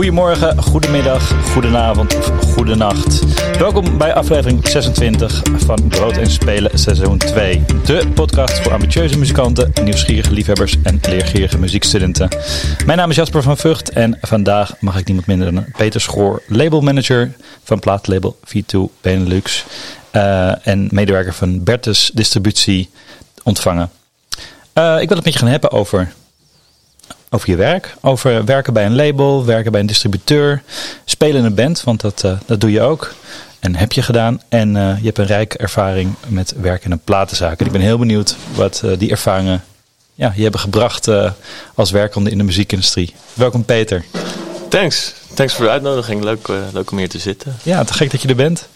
Goedemorgen, goedemiddag, goedenavond of goedenacht. Welkom bij aflevering 26 van Brood en Spelen seizoen 2. De podcast voor ambitieuze muzikanten, nieuwsgierige liefhebbers en leergierige muziekstudenten. Mijn naam is Jasper van Vught en vandaag mag ik niemand minder dan Peter Schoor, labelmanager van plaatlabel V2 Benelux uh, en medewerker van Bertus Distributie ontvangen. Uh, ik wil het met je gaan hebben over over je werk. Over werken bij een label, werken bij een distributeur, spelen in een band, want dat, uh, dat doe je ook. En heb je gedaan. En uh, je hebt een rijke ervaring met werken in een platenzaak. En ik ben heel benieuwd wat uh, die ervaringen ja, je hebben gebracht als werkende in de muziekindustrie. Welkom Peter. Thanks. Thanks voor de uitnodiging. Leuk, leuk om hier te zitten. Ja, te gek dat je er bent.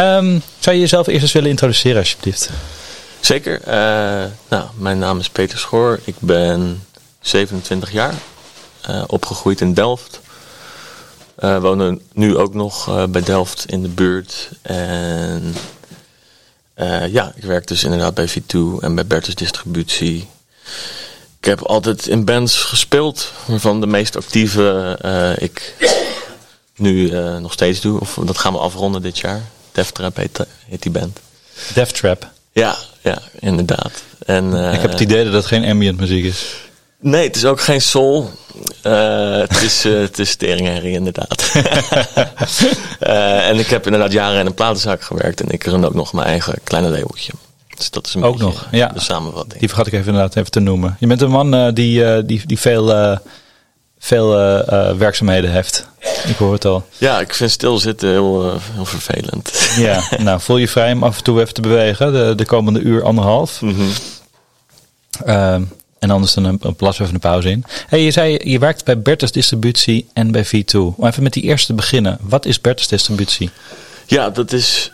Um, zou je jezelf eerst eens willen introduceren alsjeblieft? Zeker. nou, mijn naam is Peter Schoor. Ik ben 27 jaar. Uh, opgegroeid in Delft. Uh, wonen nu ook nog uh, bij Delft in de buurt. En ja, ik werk dus inderdaad bij V2 en bij Bertus Distributie. Ik heb altijd in bands gespeeld, waarvan de meest actieve ik nu nog steeds doe. Of dat gaan we afronden dit jaar. Death Trap heet, heet die band. Death Trap? Ja, ja inderdaad. En, ik heb het idee dat het geen ambient muziek is. Nee, het is ook geen soul. Uh, het, is, uh, het is teringherrie inderdaad. uh, en ik heb inderdaad jaren in een platenzaak gewerkt. En ik run ook nog mijn eigen kleine labeltje. Dus dat is een ook nog, ja. de samenvatting. Die vergat ik even inderdaad even te noemen. Je bent een man die, die, die veel, veel werkzaamheden heeft. Ik hoor het al. Ja, ik vind stilzitten heel, heel vervelend. ja, nou voel je vrij om af en toe even te bewegen. De, de komende uur, anderhalf. Mm -hmm. En anders dan een, een plas even een pauze in. Hey, je zei, je werkt bij Bertus Distributie en bij V2. Om even met die eerste beginnen. Wat is Bertus Distributie? Ja, dat is,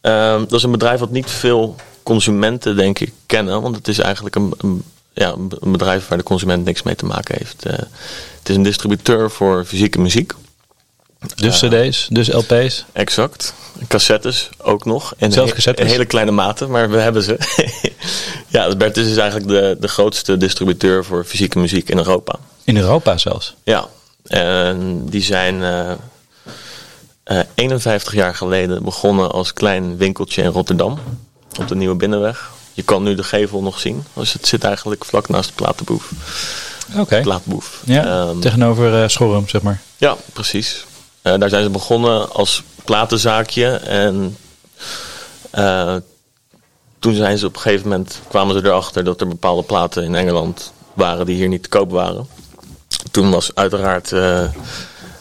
um, dat is een bedrijf wat niet veel consumenten, denk ik, kennen. Want het is eigenlijk een, een ja, een bedrijf waar de consument niks mee te maken heeft. Uh, het is een distributeur voor fysieke muziek. Dus cd's, dus LP's? Exact. Cassettes ook nog. En Zelfs cassettes? In hele kleine mate, maar we hebben ze. ja, Bertus is eigenlijk de, de grootste distributeur voor fysieke muziek in Europa. In Europa zelfs? Ja. En die zijn uh, uh, 51 jaar geleden begonnen als klein winkeltje in Rotterdam. Op de Nieuwe Binnenweg. Je kan nu de gevel nog zien. Dus het zit eigenlijk vlak naast de Platenboef. Oké. Okay. Plaatboef. Ja, um, tegenover uh, Schorum, zeg maar. Ja, precies. Uh, daar zijn ze begonnen als platenzaakje. En uh, toen zijn ze op een gegeven moment kwamen ze erachter dat er bepaalde platen in Engeland waren die hier niet te koop waren. Toen was uiteraard uh,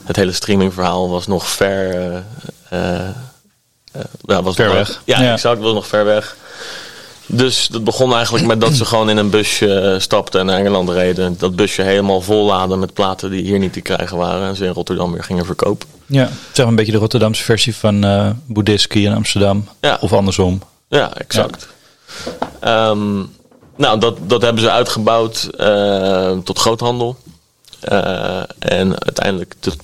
het hele streamingverhaal was nog ver. ja, was ver nog, weg. Ja, Ja. exact, was nog ver weg. Dus dat begon eigenlijk met dat ze gewoon in een busje eh, stapten en naar Engeland reden. Dat busje helemaal vol laden met platen die hier niet te krijgen waren. En ze in Rotterdam weer gingen verkopen. Ja, zeg maar een beetje de Rotterdamse versie van Boeddhiski in Amsterdam. Ja. Of andersom. Ja, exact. Ehm, nou, dat, dat hebben ze uitgebouwd eh, tot groothandel. Eh, en uiteindelijk tot,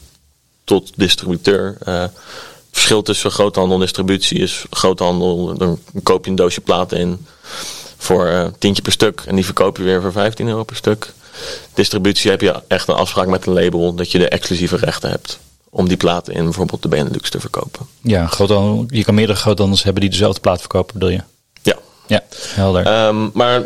tot distributeur. Eh, verschil tussen groothandel en distributie is groothandel. Dan koop je een doosje platen in voor tientje per stuk. En die verkoop je weer voor 15 euro per stuk. Distributie heb je echt een afspraak met een label dat je de exclusieve rechten hebt. Om die platen in bijvoorbeeld de Benelux te verkopen. Ja, je kan meerdere groothandels hebben die dezelfde plaat verkopen, bedoel je? Ja. Ja, helder. Ehm, maar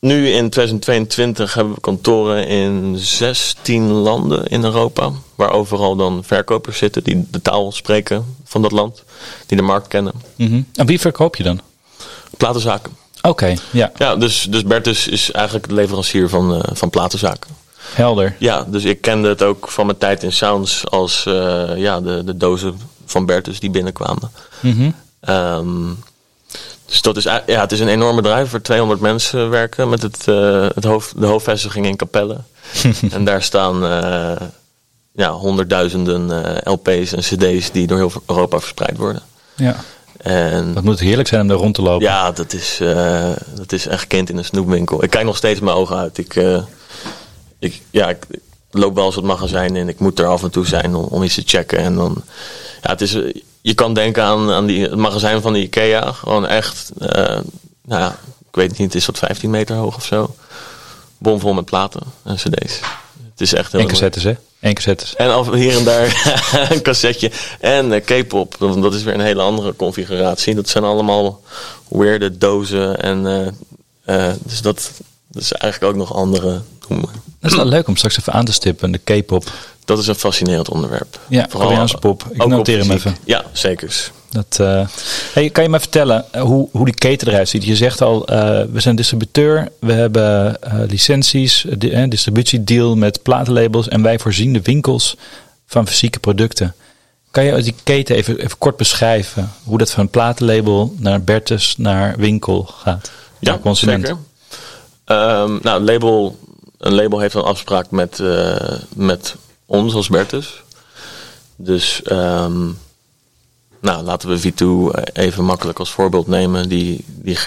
nu in 2022 hebben we kantoren in 16 landen in Europa. Waar overal dan verkopers zitten die de taal spreken van dat land. Die de markt kennen. Mhm. En wie verkoop je dan? Platenzaken. Oké, ja, Ja, dus, dus Bertus is eigenlijk de leverancier van, eh, van platenzaken. Helder. Ja, dus ik kende het ook van mijn tijd in Sounds als eh, ja, de, de dozen van Bertus die binnenkwamen. Mhm. Ehm, dus dat is, ja, het is een enorm bedrijf waar 200 mensen werken met het, eh, het hoofd, de hoofdvestiging in Capelle. en daar staan eh, ja, honderdduizenden LP's en CD's die door heel Europa verspreid worden. Ja. En Wat moet heerlijk zijn om daar rond te lopen. ja, dat is, dat is echt kind in een snoepwinkel. Ik kijk nog steeds mijn ogen uit. Ik, ik, ja, ik loop wel eens het magazijn en ik moet er af en toe zijn om, om iets te checken. En dan, ja, het is, je kan denken aan, aan die, het magazijn van de Ikea. Gewoon echt, eh, nou ja, ik weet niet, het is wat 15 meter hoog of zo. Bomvol met platen en cd's. Het is echt heel mooi. cassettes, hè? Eén cassettes. En af, hier en daar een cassetje. En eh, K-pop, dat is weer een hele andere configuratie. Dat zijn allemaal weirde dozen. En, eh, dus dat, dat is eigenlijk ook nog andere noemen. Dat is wel leuk om straks even aan te stippen, de K-pop. Dat is een fascinerend onderwerp. Ja, Koreaanse pop. Ik noteer hem even. Ja, zeker. Dat, eh, hey, kan je me vertellen eh, hoe, hoe die keten eruit ziet? Je zegt al, eh, we zijn distributeur, we hebben licenties, di- distributiedeal met platenlabels en wij voorzien de winkels van fysieke producten. Kan je die keten even, even kort beschrijven? Hoe dat van platenlabel naar Bertus naar winkel gaat? Ja, naar consument. zeker. Ehm, nou, een label, een label heeft een afspraak met, eh, met ons als Bertus. Dus ehm, nou, laten we V2 even makkelijk als voorbeeld nemen. Die, die,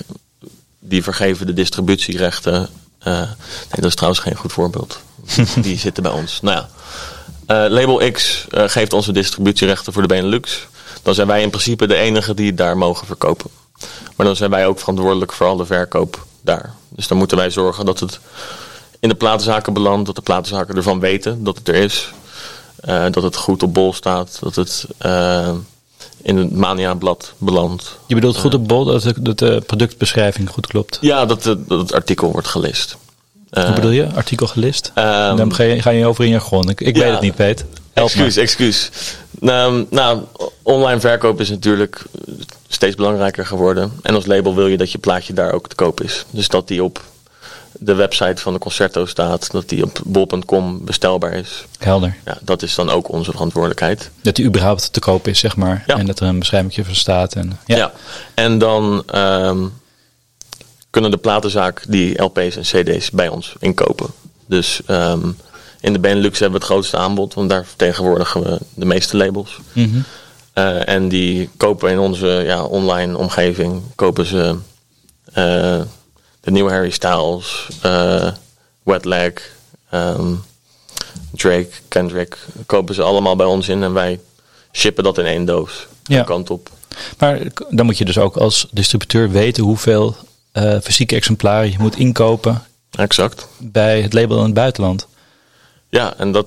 die vergeven de distributierechten. eh, nee, dat is trouwens geen goed voorbeeld. die zitten bij ons. Nou ja, eh, Label X eh, geeft onze distributierechten voor de Benelux. Dan zijn wij in principe de enige die daar mogen verkopen. Maar dan zijn wij ook verantwoordelijk voor alle verkoop daar. Dus dan moeten wij zorgen dat het in de platenzaken belandt. Dat de platenzaken ervan weten dat het er is. Eh, dat het goed op bol staat. Dat het eh, in het Mania-blad belandt. Je bedoelt goed op bol dat de, dat de productbeschrijving goed klopt. Ja, dat, het- dat het artikel wordt gelist. Eh, Hoe bedoel je? Artikel gelist? ehm, dan ga je, ga je over in jargon. Ik, ik Ja. weet het niet, Peet. Help me. Excuus, excuus. Nou, online verkoop is natuurlijk steeds belangrijker geworden. En als label wil je dat je plaatje daar ook te koop is. Dus dat die op de website van de Concerto staat. Dat die op bol.com bestelbaar is. Helder. Ja, dat is dan ook onze verantwoordelijkheid. Dat die überhaupt te koop is, zeg maar. Ja. En dat er een beschrijving van staat. En, ja. Ja. En dan ehm, kunnen de platenzaak die LP's en CD's bij ons inkopen. Dus ehm, in de Benelux hebben we het grootste aanbod, want daar vertegenwoordigen we de meeste labels. Mhm. Eh, en die kopen in onze ja, online omgeving kopen ze eh, de nieuwe Harry Styles, eh Wet Leg, ehm, Drake, Kendrick. Kopen ze allemaal bij ons in en wij shippen dat in één doos. Ja. Kant op. Maar dan moet je dus ook als distributeur weten hoeveel fysieke exemplaren je moet inkopen Exact. bij het label in het buitenland. Ja, en dat,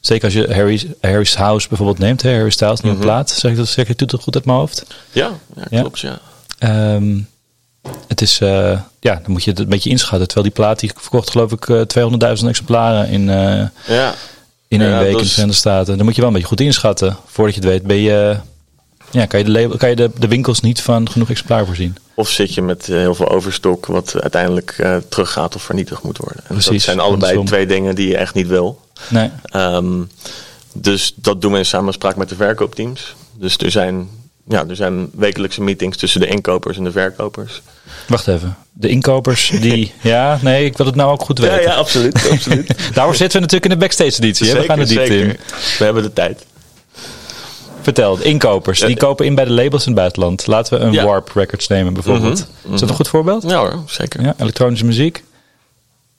Zeker als je Harry's, Harry's House bijvoorbeeld neemt, hè, Harry Styles, nieuwe Mhm. plaat. Zeg ik dat, zeg ik het goed uit mijn hoofd? ja, ja, klopt, ja. Ehm, het is, eh, ja, dan moet je het een beetje inschatten. Terwijl die plaat die verkocht geloof ik eh, 200.000 exemplaren in, eh, Ja, in één Ja, week in de Verenigde Staten. Dan moet je wel een beetje goed inschatten. Voordat je het weet ben je, ja, kan je, de, label, kan je de, de winkels niet van genoeg exemplaar voorzien. of zit je met eh, heel veel overstok wat uiteindelijk eh, teruggaat of vernietigd moet worden. En dat Precies, zijn allebei andersom. twee dingen die je echt niet wil. Nee. Ehm, dus dat doen we in samenspraak met de verkoopteams. Dus er zijn, ja, er zijn wekelijkse meetings tussen de inkopers en de verkopers. Wacht even. De inkopers die... ja, nee, ik wil het nou ook goed weten. Ja, ja, absoluut. absoluut. Daarvoor zitten we natuurlijk in de backstage editie. We gaan er diepte in. We hebben de tijd. Vertel, inkopers. Die Ja. kopen in bij de labels in het buitenland. Laten we een Ja. Warp Records nemen bijvoorbeeld. Mhm, Is dat een goed voorbeeld? Ja hoor, zeker. Ja, elektronische muziek.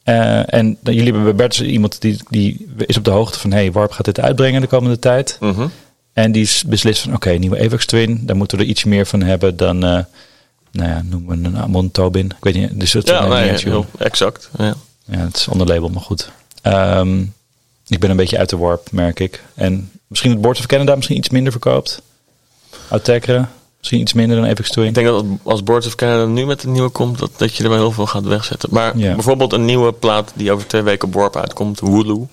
Eh, en dan- jullie hebben bij Bert iemand die, die is op de hoogte van... hey, Warp gaat dit uitbrengen de komende tijd. Mhm. En die beslist van... oké, nieuwe Avex Twin. Daar moeten we er iets meer van hebben dan... eh nou ja, noemen we een Amon Tobin. Ik weet niet, dus dat Ja, nee, niet heel exact. Ja. Ja, het is ander label, maar goed. Ehm, ik ben een beetje uit de warp, merk ik. En misschien het Board of Canada misschien iets minder verkoopt. Outekra, misschien iets minder dan Apex Twin. Ik denk dat als Boards of Canada nu met een nieuwe komt, dat, dat je er wel heel veel gaat wegzetten. Maar Ja. bijvoorbeeld een nieuwe plaat die over twee weken op Warp uitkomt, Wooloo.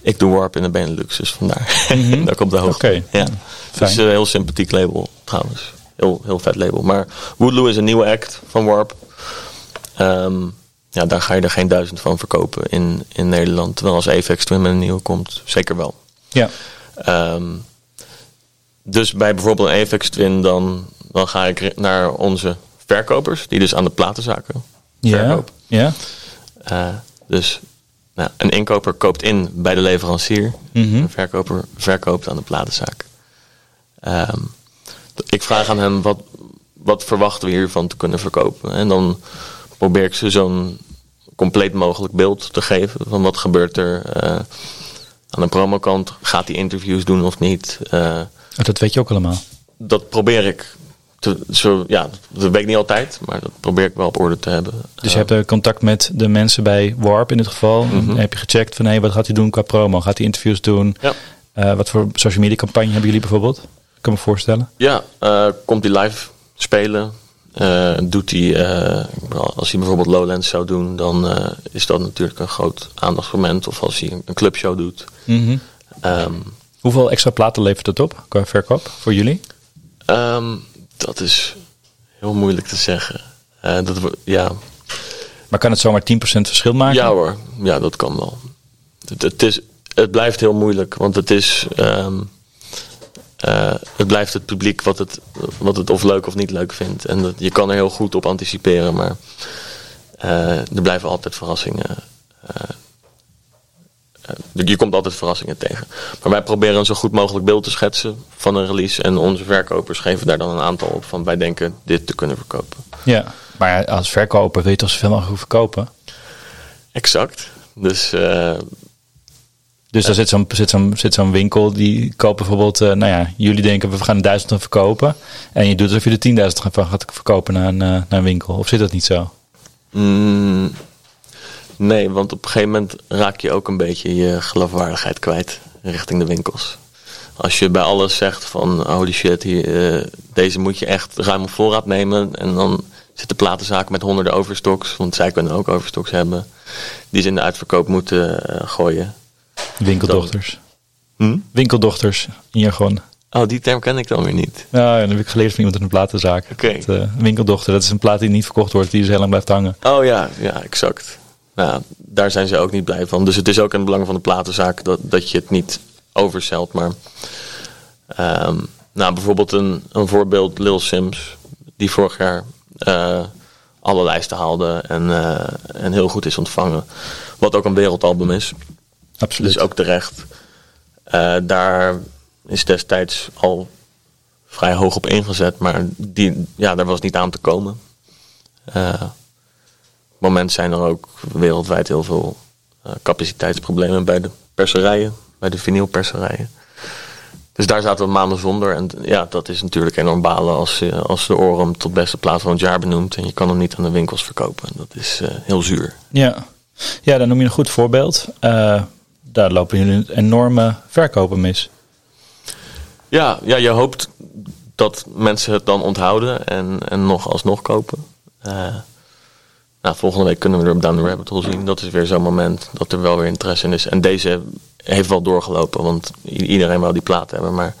Ik doe Warp in de Benelux, dus vandaar. Daar komt de hoogte. Mhm. Ja. Fijn. Dus een heel sympathiek label trouwens. Heel, heel vet label. Maar Wooloo is een nieuwe act van Warp. Ehm, ja, daar ga je er geen duizend van verkopen in, in Nederland. Terwijl als Apex Twin met een nieuwe komt, zeker wel. Ja, Ehm, dus bij bijvoorbeeld een Apex Twin, dan, dan ga ik naar onze verkopers, die dus aan de platenzaken ja, verkopen. ja. Eh, dus nou, een inkoper koopt in bij de leverancier, Mhm. een verkoper verkoopt aan de platenzaak. Ehm, ik vraag aan hen wat, wat verwachten we hiervan te kunnen verkopen. En dan probeer ik ze zo'n compleet mogelijk beeld te geven van wat gebeurt er uh, aan de promokant. Gaat hij interviews doen of niet? Uh, dat weet je ook allemaal. Dat probeer ik. Te, zo, ja, dat weet ik niet altijd, maar dat probeer ik wel op orde te hebben. Dus je hebt er contact met de mensen bij Warp in dit geval. Mm -hmm. Heb je gecheckt van hé, hey, wat gaat hij doen qua promo? Gaat hij interviews doen? Ja. Uh, wat voor social media campagne hebben jullie bijvoorbeeld? Ik kan me voorstellen. Ja, komt hij live spelen? Uh, doet hij, als hij bijvoorbeeld Lowlands zou doen, dan is dat natuurlijk een groot aandachtsmoment. Of als hij een clubshow doet. -hmm. um, Hoeveel extra platen levert het op qua verkoop voor jullie? Um, dat is heel moeilijk te zeggen. dat, ja. Maar kan het zomaar 10% verschil maken? Ja hoor, ja dat kan wel. Het, het is, het blijft heel moeilijk, want het is. Um, uh, het blijft het publiek wat het, wat het of leuk of niet leuk vindt. En dat, je kan er heel goed op anticiperen, maar uh, er blijven altijd verrassingen. Uh, je komt altijd verrassingen tegen. Maar wij proberen een zo goed mogelijk beeld te schetsen van een release. En onze verkopers geven daar dan een aantal op van wij denken dit te kunnen verkopen. Ja, maar als verkoper wil je toch zoveel mogelijk verkopen? Exact. Dus dus daar zit zo'n zit zo'n zit zo'n winkel die koopt bijvoorbeeld, uh, nou ja, jullie denken we gaan duizend verkopen. En je doet alsof je de 10.000 gaat verkopen naar een, uh, naar een winkel. Of zit dat niet zo? Mm, nee, want op een gegeven moment raak je ook een beetje je geloofwaardigheid kwijt richting de winkels. Als je bij alles zegt van holy shit, hier, uh, deze moet je echt ruim op voorraad nemen. En dan zitten platenzaken met honderden overstoks, want zij kunnen ook overstoks hebben. Die ze in de uitverkoop moeten gooien. Winkeldochters. Hm? Winkeldochters in jargon. Oh, die term ken ik dan weer niet. Ja, dat heb ik geleerd van iemand in een platenzaak. Oké. Okay. Uh, winkeldochter, dat is een plaat die niet verkocht wordt, die dus heel lang blijft hangen. Oh ja, ja, exact. Nou, daar zijn ze ook niet blij van. Dus het is ook in het belang van de platenzaak dat, dat je het niet overzelt. Maar um, nou, bijvoorbeeld een, een voorbeeld, Lil Sims, die vorig jaar uh, alle lijsten haalde en, uh, en heel goed is ontvangen. Wat ook een wereldalbum is. Absoluut. Dus ook terecht. Uh, daar is destijds al vrij hoog op ingezet, maar die, ja, daar was niet aan te komen. Uh, op het moment zijn er ook wereldwijd heel veel uh, capaciteitsproblemen bij de perserijen, bij de vinylperserijen. Dus daar zaten we maanden zonder. En ja, dat is natuurlijk enorm balen als, als de oren hem tot beste plaats van het jaar benoemt. En je kan hem niet aan de winkels verkopen. Dat is heel zuur. Ja. ja, dan noem je een goed voorbeeld. Uh, daar lopen jullie enorme verkopen mis. Ja, ja, je hoopt dat mensen het dan onthouden en, en nog alsnog kopen. Uh, nou, volgende week kunnen we er op Down the Rabbit Hole zien. Dat is weer zo'n moment dat er wel weer interesse in is. En deze heeft wel doorgelopen, want iedereen wou die plaat hebben. Maar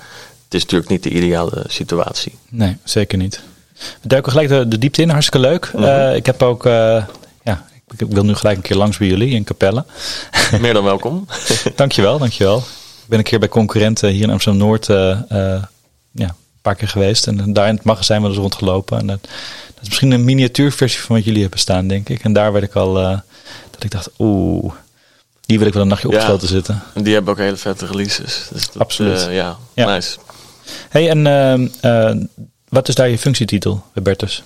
het is natuurlijk niet de ideale situatie. Nee, zeker niet. We duiken gelijk de, de diepte in, hartstikke leuk. -hmm. uh, ik heb ook, uh, ja, ik wil nu gelijk een keer langs bij jullie in Capelle. Meer dan welkom. dankjewel, dankjewel. Ik ben een keer bij concurrenten hier in Amsterdam-Noord uh, uh, ja, een paar keer geweest. En daar in het magazijn wel eens rondgelopen. En dat, dat is misschien een miniatuurversie van wat jullie hebben staan, denk ik. En daar werd ik al, uh, dat ik dacht, oeh, die wil ik wel een nachtje opgesloten ja, zitten. En die hebben ook hele vette releases. Dus dat, Absoluut. ja, ja, nice. Hey, en wat is daar je functietitel, Bertus?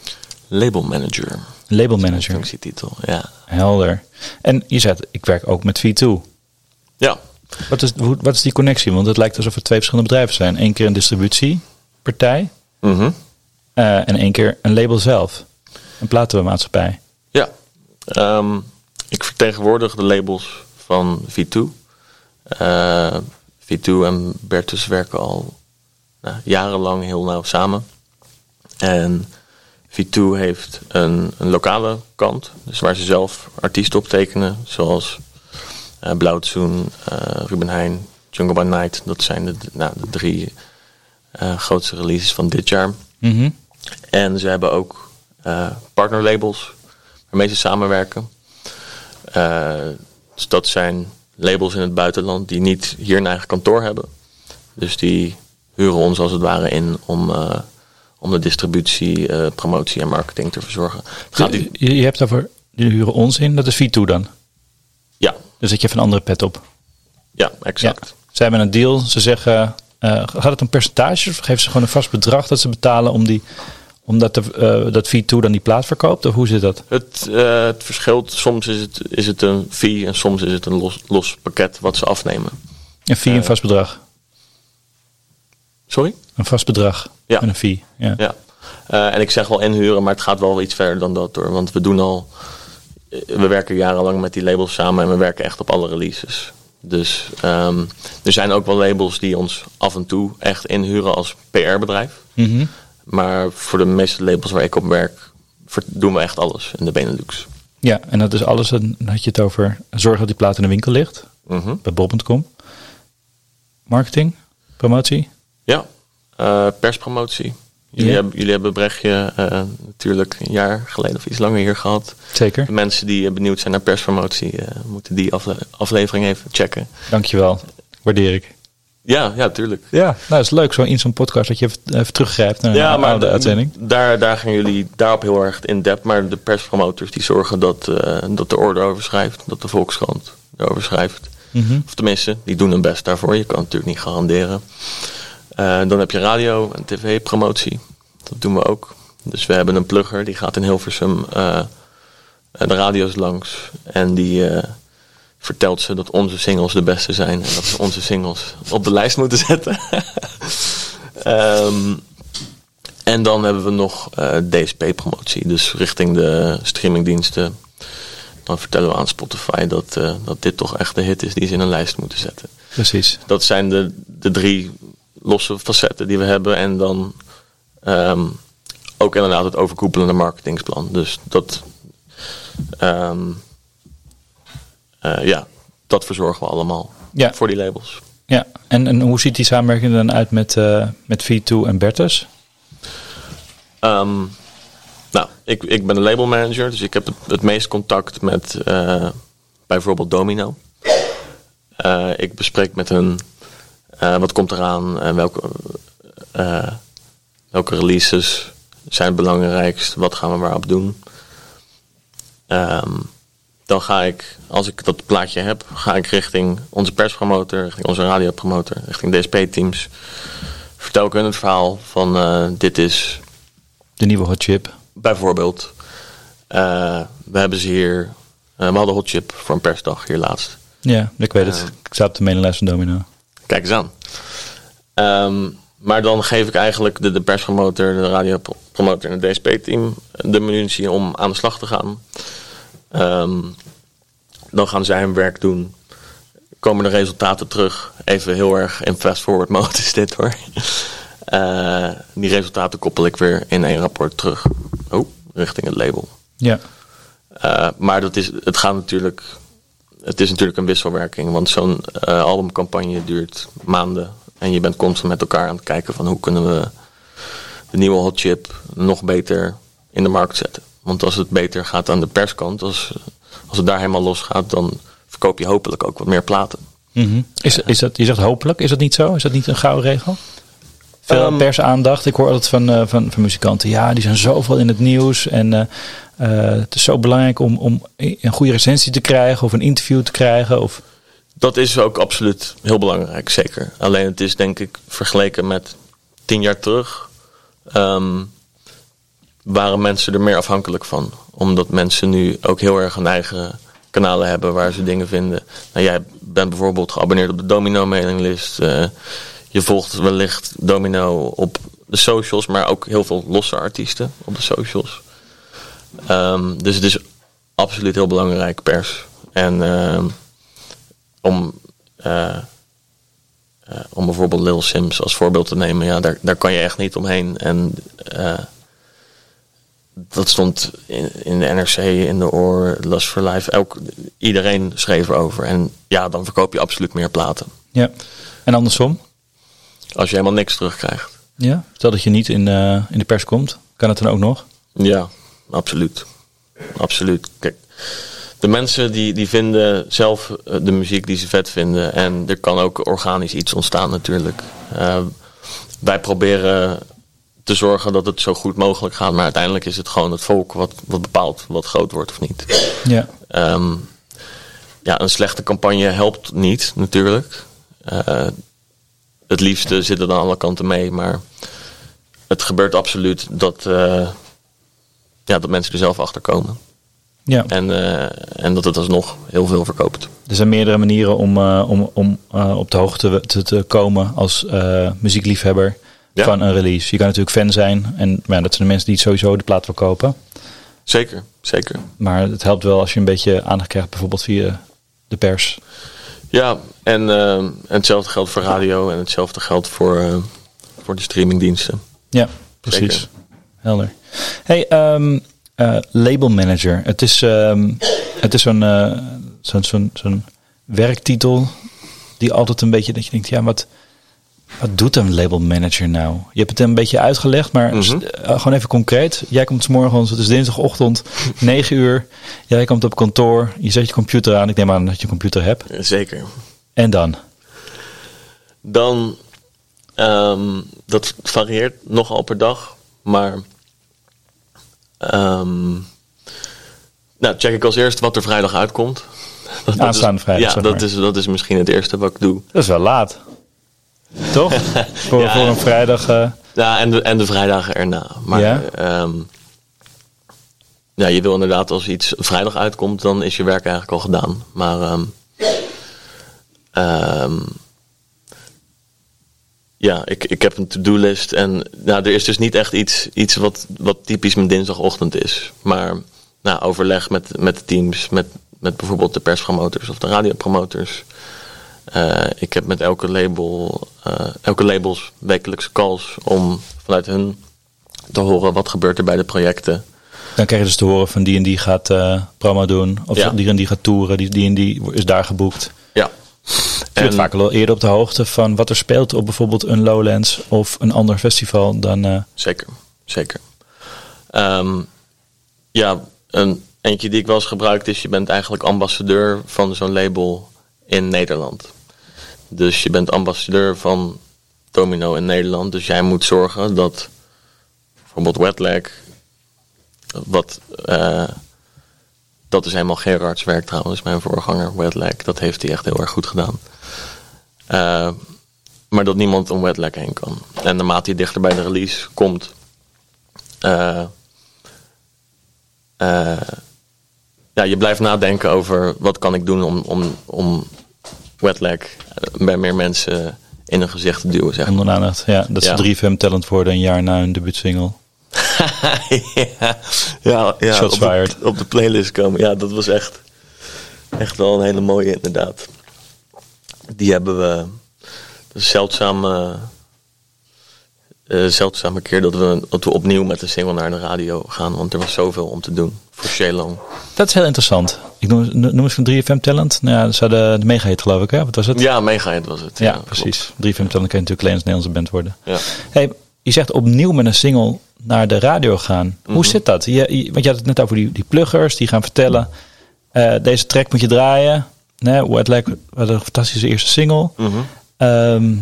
Label manager. Label manager. Functietitel, ja. Helder. En je zegt, ik werk ook met V2. Ja. Wat is, hoe, wat is die connectie? Want het lijkt alsof er twee verschillende bedrijven zijn. Eén keer een distributiepartij mm -hmm. uh, en één keer een label zelf. Een platenmaatschappij. Ja. Um, ik vertegenwoordig de labels van V2. Uh, V2 en Bertus werken al nou, jarenlang heel nauw samen. En V2 heeft een, een, lokale kant, dus waar ze zelf artiesten optekenen, zoals uh, Blauwtsoen, uh, Ruben Heijn, Jungle by Night. Dat zijn de, nou, de drie uh, grootste releases van dit jaar. Mm -hmm. En ze hebben ook partnerlabels waarmee ze samenwerken. dus dat zijn labels in het buitenland die niet hier een eigen kantoor hebben. Dus die huren ons als het ware in om om de distributie, uh, promotie en marketing te verzorgen. Gaat die... je, je hebt daarvoor, die huren ons in, dat is V2 dan? Ja. Dus dat je even een andere pet op? Ja, exact. Ja. Zij hebben een deal, ze zeggen, Uh, gaat het om percentages of geven ze gewoon een vast bedrag dat ze betalen om die omdat de, uh, dat V2 dan die plaat verkoopt? Of hoe zit dat? Het, uh, het verschilt. Soms is het, is het een fee en soms is het een los, los pakket wat ze afnemen. Een fee, een vast bedrag? Sorry? Een vast bedrag ja. en een fee. Ja. ja. en ik zeg wel inhuren, maar het gaat wel iets verder dan dat door. Want we doen al... We werken jarenlang met die labels samen en we werken echt op alle releases. Dus um, er zijn ook wel labels die ons af en toe echt inhuren als PR-bedrijf. Mm -hmm. Maar voor de meeste labels waar ik op werk, doen we echt alles in de Benelux. Ja, en dat is alles, dan had je het over zorgen dat die plaat in de winkel ligt. Mm -hmm. Bij bol.com. Marketing, promotie? Ja, uh, perspromotie. Jullie, hebben, jullie hebben Brechtje uh, natuurlijk een jaar geleden of iets langer hier gehad. Zeker. De mensen die uh, benieuwd zijn naar perspromotie, uh, moeten die afle aflevering even checken. Dankjewel, waardeer ik. Ja, ja, tuurlijk. Ja, nou, dat is leuk, zo in zo'n podcast dat je even, even teruggrijpt naar Ja, maar oude uitzending. daar, daar gaan jullie daarop heel erg in depth. Maar de perspromoters die zorgen dat, uh, dat de orde overschrijft, dat de Volkskrant erover schrijft. Mhm. Of tenminste, die doen hun best daarvoor. Je kan het natuurlijk niet garanderen. Uh, dan heb je radio en tv-promotie. Dat doen we ook. Dus we hebben een plugger, die gaat in Hilversum uh, de radio's langs. En die uh, vertelt ze dat onze singles de beste zijn. En dat ze onze singles op de lijst moeten zetten. um, en dan hebben we nog uh, DSP-promotie. Dus richting de streamingdiensten. Dan vertellen we aan Spotify dat, uh, dat dit toch echt de hit is die ze in een lijst moeten zetten. Precies. Dat zijn de, de drie losse facetten die we hebben. En dan um, ook inderdaad het overkoepelende marketingsplan. Dus dat, um, uh, ja, dat verzorgen we allemaal ja. voor die labels. Ja, en, en hoe ziet die samenwerking dan uit met, uh, met V2 en Bertus? Um, nou, ik, ik ben een labelmanager, dus ik heb het, het meest contact met uh, bijvoorbeeld Domino. Uh, ik bespreek met hun wat komt eraan en welke, welke releases zijn het belangrijkst, wat gaan we waarop doen. Um, dan ga ik, als ik dat plaatje heb, ga ik richting onze perspromotor, richting onze radiopromotor, richting DSP-teams. Vertel ik hun het verhaal van uh, dit is... De nieuwe hot chip. Bijvoorbeeld. Uh, we hebben ze hier... Uh, we hadden hot chip voor een persdag hier laatst. Ja, ik weet het. Ik sta op de mailinglijst van Domino. Kijk eens aan. Um, maar dan geef ik eigenlijk de, de perspromotor, de radiopromotor en het DSP-team de munitie om aan de slag te gaan. Um, dan gaan zij hun werk doen. Komen de resultaten terug. Even heel erg in fast-forward mode is dit hoor. Uh, die resultaten koppel ik weer in één rapport terug. Oh, richting het label. Ja. Uh, maar dat is, het gaat natuurlijk. Het is natuurlijk een wisselwerking. Want zo'n uh, albumcampagne duurt maanden. En je bent constant met elkaar aan het kijken van hoe kunnen we de nieuwe hot chip nog beter in de markt zetten. Want als het beter gaat aan de perskant, als, als het daar helemaal los gaat, dan verkoop je hopelijk ook wat meer platen. Mm -hmm. is, is dat, je zegt hopelijk, is dat niet zo? Is dat niet een gouden regel? Veel um, persaandacht. Ik hoor altijd van, uh, van, van muzikanten, ja, die zijn zoveel in het nieuws. En uh, uh, het is zo belangrijk om, om een goede recensie te krijgen of een interview te krijgen. Of... Dat is ook absoluut heel belangrijk, zeker. Alleen het is denk ik vergeleken met tien jaar terug. Um, waren mensen er meer afhankelijk van. Omdat mensen nu ook heel erg hun eigen kanalen hebben waar ze dingen vinden. Nou, jij bent bijvoorbeeld geabonneerd op de Domino mailinglist. Uh, je volgt wellicht Domino op de socials, maar ook heel veel losse artiesten op de socials. Um, dus het is absoluut heel belangrijk, pers. En uh, om, uh, om bijvoorbeeld Lil Sims als voorbeeld te nemen, ja, daar, daar kan je echt niet omheen. En dat stond in, in, de NRC, in de Oor, Lust for Life. Elk, iedereen schreef erover. En ja, dan verkoop je absoluut meer platen. Ja, en andersom? Als je helemaal niks terugkrijgt. Ja, stel dat je niet in, uh, in de pers komt. Kan het dan ook nog? Ja, absoluut. Absoluut. Kijk, de mensen die, die vinden zelf de muziek die ze vet vinden. En er kan ook organisch iets ontstaan natuurlijk. Uh, wij proberen te zorgen dat het zo goed mogelijk gaat. Maar uiteindelijk is het gewoon het volk wat, wat bepaalt wat groot wordt of niet. Ja. Um, ja, een slechte campagne helpt niet natuurlijk. Uh, het liefste zit het aan alle kanten mee. Maar het gebeurt absoluut dat, eh, ja, dat mensen er zelf achter komen. Ja. En, eh, en dat het alsnog heel veel verkoopt. Er zijn meerdere manieren om, eh, om, om op de hoogte te, te komen als muziekliefhebber Ja. van een release. Je kan natuurlijk fan zijn en maar ja, dat zijn de mensen die sowieso de plaat wil kopen. Zeker, zeker. Maar het helpt wel als je een beetje aandacht krijgt, bijvoorbeeld via de pers. Ja, en, eh, en hetzelfde geldt voor radio en hetzelfde geldt voor, eh, voor de streamingdiensten. Ja, precies. Zeker. Helder. Hey, eh, label manager. Het is, ehm, het is zo'n zo'n zo'n zo'n werktitel die altijd een beetje dat je denkt, ja, wat, wat doet een label manager nou? Je hebt het een beetje uitgelegd, maar Mhm. eh, gewoon even concreet. Jij komt 's morgens, het is dinsdagochtend, 9 uur. Jij komt op kantoor, je zet je computer aan. Ik neem aan dat je een computer hebt. Zeker. En dan? Dan, ehm, dat varieert nogal per dag, maar ehm, nou, check ik als eerste wat er vrijdag uitkomt. Dat, Aanstaande vrijdag, Ja, dat maar. is, dat is misschien het eerste wat ik doe. Dat is wel laat. Toch? voor, Ja. voor een vrijdag. eh, Ja, en de, en de vrijdagen erna. Maar Ja? ehm, ja, je wil inderdaad als iets vrijdag uitkomt, dan is je werk eigenlijk al gedaan. Maar ehm, ehm, ja, ik, ik heb een to-do-list en nou, er is dus niet echt iets, iets wat, wat typisch mijn dinsdagochtend is. Maar nou, overleg met, met de teams, met, met bijvoorbeeld de perspromoters of de radiopromoters. Eh, ik heb met elke label, eh, elke labels wekelijkse calls om vanuit hun te horen wat gebeurt er bij de projecten. Dan krijg je dus te horen van die en die gaat eh, promo doen. Of Ja. die en die gaat toeren. Die, die en die is daar geboekt. Ja. Je bent En- vaak wel eerder op de hoogte van wat er speelt op bijvoorbeeld een Lowlands of een ander festival dan... Zeker, zeker. Ehm, ja, een eentje die ik wel eens gebruikt is, je bent eigenlijk ambassadeur van zo'n label in Nederland. Dus je bent ambassadeur van Domino in Nederland. Dus jij moet zorgen dat bijvoorbeeld Wetlag, wat, eh, dat is helemaal Gerards werk trouwens, mijn voorganger Wetlag, dat heeft hij echt heel erg goed gedaan. Eh, maar dat niemand om Wetlag heen kan. En naarmate je dichter bij de release komt, eh, ja, je blijft nadenken over wat kan ik doen om, om, om Wetlag eh, bij meer mensen in een gezicht te duwen, zeg maar. onder de aandacht. Ja, dat ze 3FM talent worden een jaar na hun debuutsingle. ja, ja, ja op, de, fired. op de playlist komen. Ja, dat was echt, echt wel een hele mooie inderdaad. Die hebben we... Dat is een zeldzame, eh, zeldzame keer dat we, dat we opnieuw met een single naar de radio gaan. Want er was zoveel om te doen voor Shelong. Dat is heel interessant. Ik noem, noem eens een 3FM talent. Nou ja, dat zou de, de mega hit geloof ik hè? Wat was het? Ja, mega was het. Ja, precies. 3FM talent kan je natuurlijk alleen als Nederlandse band worden. Ja. Hey, je zegt opnieuw met een single naar de radio gaan. Hoe Mhm. zit dat? Je, je- want je had het net over die, die pluggers die gaan vertellen. eh, deze track moet je draaien. Nee, Wet Leg, wat een fantastische eerste single. Mhm. Ehm,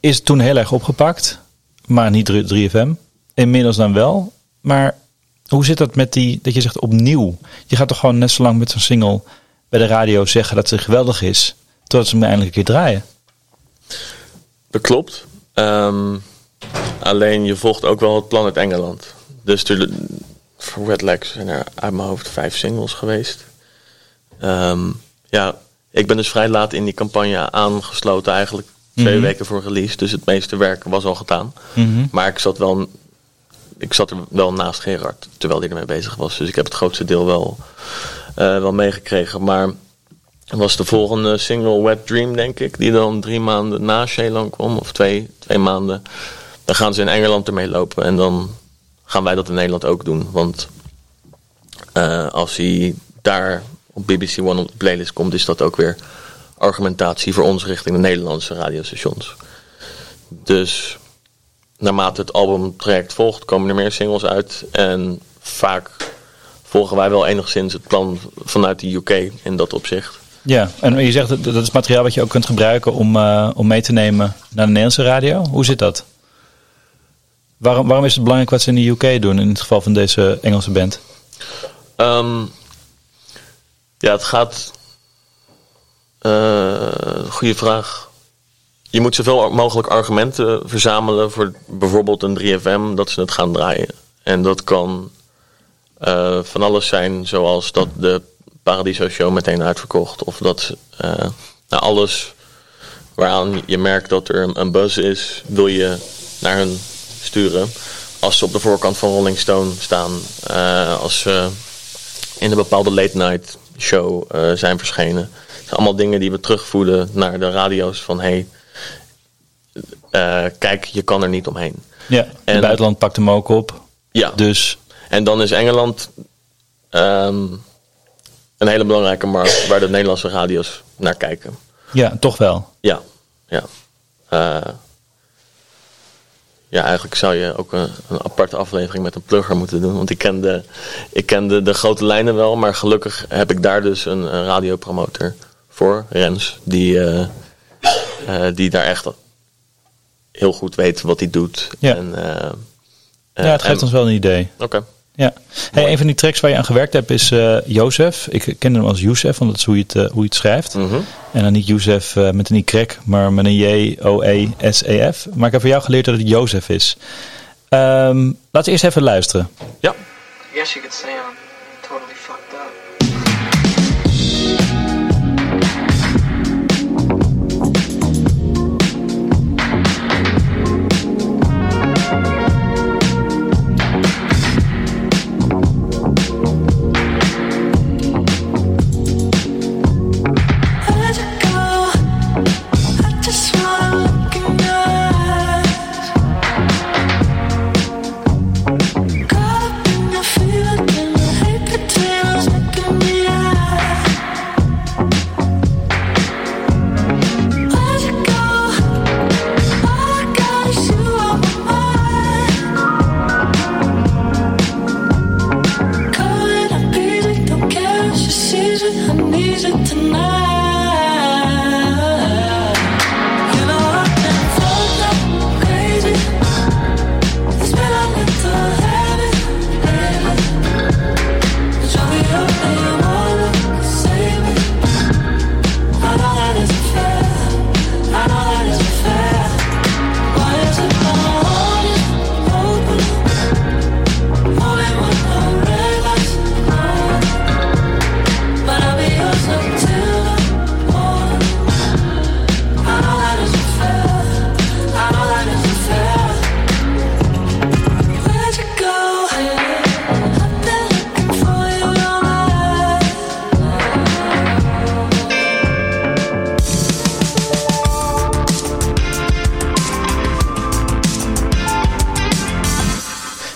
is toen heel erg opgepakt. Maar niet 3FM. Inmiddels dan wel. Maar hoe zit dat met die, dat je zegt opnieuw? Je gaat toch gewoon net zo lang met zo'n single bij de radio zeggen dat ze geweldig is. Totdat ze hem eindelijk een keer draaien. Dat klopt. Ehm, alleen je volgt ook wel het plan uit Engeland. Dus voor Red Legs zijn er uit mijn hoofd vijf singles geweest. Ehm, ja, ik ben dus vrij laat in die campagne aangesloten, eigenlijk twee Mhm. weken voor release. Dus het meeste werk was al gedaan. Mhm. Maar ik zat, wel, ik zat er wel naast Gerard, terwijl hij ermee bezig was. Dus ik heb het grootste deel wel, eh, wel meegekregen. Maar was de volgende single Wet Dream, denk ik. Die dan drie maanden na Sheelan kwam. Of twee, twee maanden. Dan gaan ze in Engeland ermee lopen. En dan gaan wij dat in Nederland ook doen. Want eh, als hij daar op BBC One op de playlist komt... is dat ook weer argumentatie voor ons richting de Nederlandse radiostations. Dus naarmate het albumtraject volgt... komen er meer singles uit. En vaak volgen wij wel enigszins het plan vanuit de UK in dat opzicht. Ja, en je zegt dat dat is materiaal wat je ook kunt gebruiken om, eh, om mee te nemen naar de Nederlandse radio. Hoe zit dat? Waarom, waarom is het belangrijk wat ze in de UK doen in het geval van deze Engelse band? Ehm, ja, het gaat. Eh goede vraag. je moet zoveel mogelijk argumenten verzamelen voor bijvoorbeeld een 3FM dat ze het gaan draaien. En dat kan eh, van alles zijn, zoals dat de Paradiso Show meteen uitverkocht. Of dat uh, nou, alles waaraan je merkt dat er een, buzz is, wil je naar hun sturen. Als ze op de voorkant van Rolling Stone staan, als ze in een bepaalde late night show zijn verschenen. Allemaal dingen die we terugvoeden naar de radio's van hey, kijk, je kan er niet omheen. Ja, en het buitenland pakt hem ook op. Ja. Dus en dan is Engeland um, een hele belangrijke markt waar de Nederlandse radio's naar kijken. Ja, toch wel. Ja, ja. Uh, ja, eigenlijk zou je ook een, een, aparte aflevering met een plugger moeten doen. Want ik kende, ik kende de grote lijnen wel, maar gelukkig heb ik daar dus een, een radiopromotor voor, Rens, die, uh, uh, die daar echt heel goed weet wat hij doet. Ja, en, ja het geeft en, ons wel een idee. Oké. Okay. Ja, hey, een van die tracks waar je aan gewerkt hebt is uh, Jozef. Ik ken hem als Youssef, want dat is hoe je het, uh, hoe je het schrijft. Mm -hmm. En dan niet uh, met een Y, maar met een J-O-E-S-E-F. Maar ik heb van jou geleerd dat het Jozef is. Um, laten we eerst even luisteren. Ja. Guess you could say I'm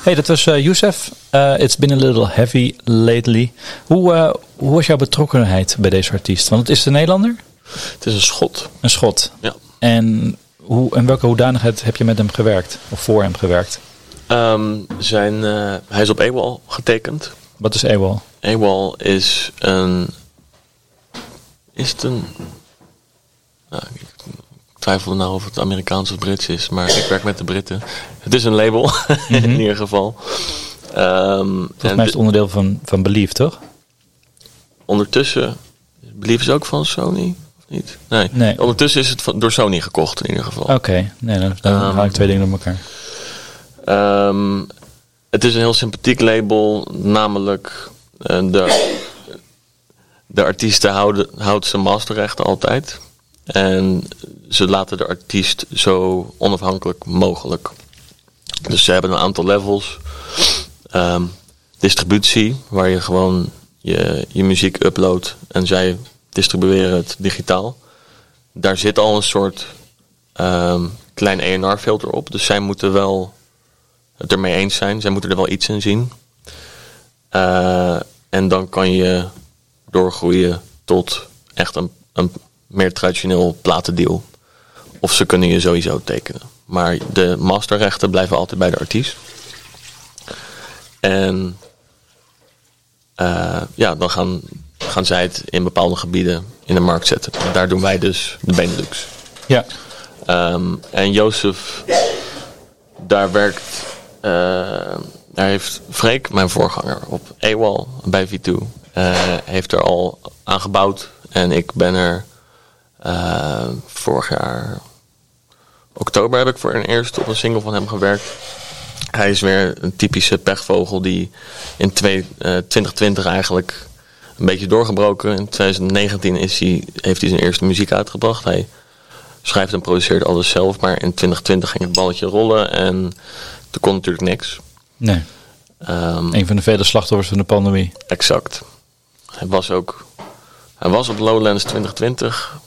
Hey, dat was uh, Youssef. Uh, it's been a little heavy lately. Hoe, uh, hoe was jouw betrokkenheid bij deze artiest? Want het is een Nederlander? Het is een Schot. Een Schot. Ja. En hoe, in welke hoedanigheid heb je met hem gewerkt? Of voor hem gewerkt? Um, zijn, hij is op AWOL getekend. Wat is AWOL? AWOL is een... Is het een... Nou, ik twijfel nou of het Amerikaans of Brits is, maar ik werk met de Britten. Het is een label, mm -hmm. in ieder geval. Um, Volgens mij is het onderdeel van, van Belief, toch? Ondertussen, Belief is ook van Sony, of niet? Nee. nee. Ondertussen is het van, door Sony gekocht, in ieder geval. Oké, okay. nee, dan, dan um, haal ik twee dingen door elkaar. Um, het is een heel sympathiek label, namelijk uh, de, de artiesten houden, houdt zijn masterrechten altijd. En ze laten de artiest zo onafhankelijk mogelijk. Dus ze hebben een aantal levels. Um, distributie, waar je gewoon je, je muziek uploadt en zij distribueren het digitaal. Daar zit al een soort um, klein ENR filter op. Dus zij moeten wel het ermee eens zijn. Zij moeten er wel iets in zien. Uh, en dan kan je doorgroeien tot echt een, een meer traditioneel platendeal. Of ze kunnen je sowieso tekenen. Maar de masterrechten blijven altijd bij de artiest. En uh, ja, dan gaan, gaan zij het in bepaalde gebieden in de markt zetten. Daar doen wij dus de Benelux. Ja. Um, en Jozef, daar werkt, uh, daar heeft Freek, mijn voorganger, op AWOL bij V2, uh, heeft er al aan gebouwd. En ik ben er uh, vorig jaar oktober heb ik voor een eerst op een single van hem gewerkt. Hij is weer een typische pechvogel die in twee, eh, 2020 eigenlijk een beetje doorgebroken. In 2019 is hij, heeft hij zijn eerste muziek uitgebracht. Hij schrijft en produceert alles zelf. Maar in 2020 ging het balletje rollen en toen kon natuurlijk niks. Nee, Ehm, een van de vele slachtoffers van de pandemie. Exact. Hij was ook. Hij was op Lowlands 2020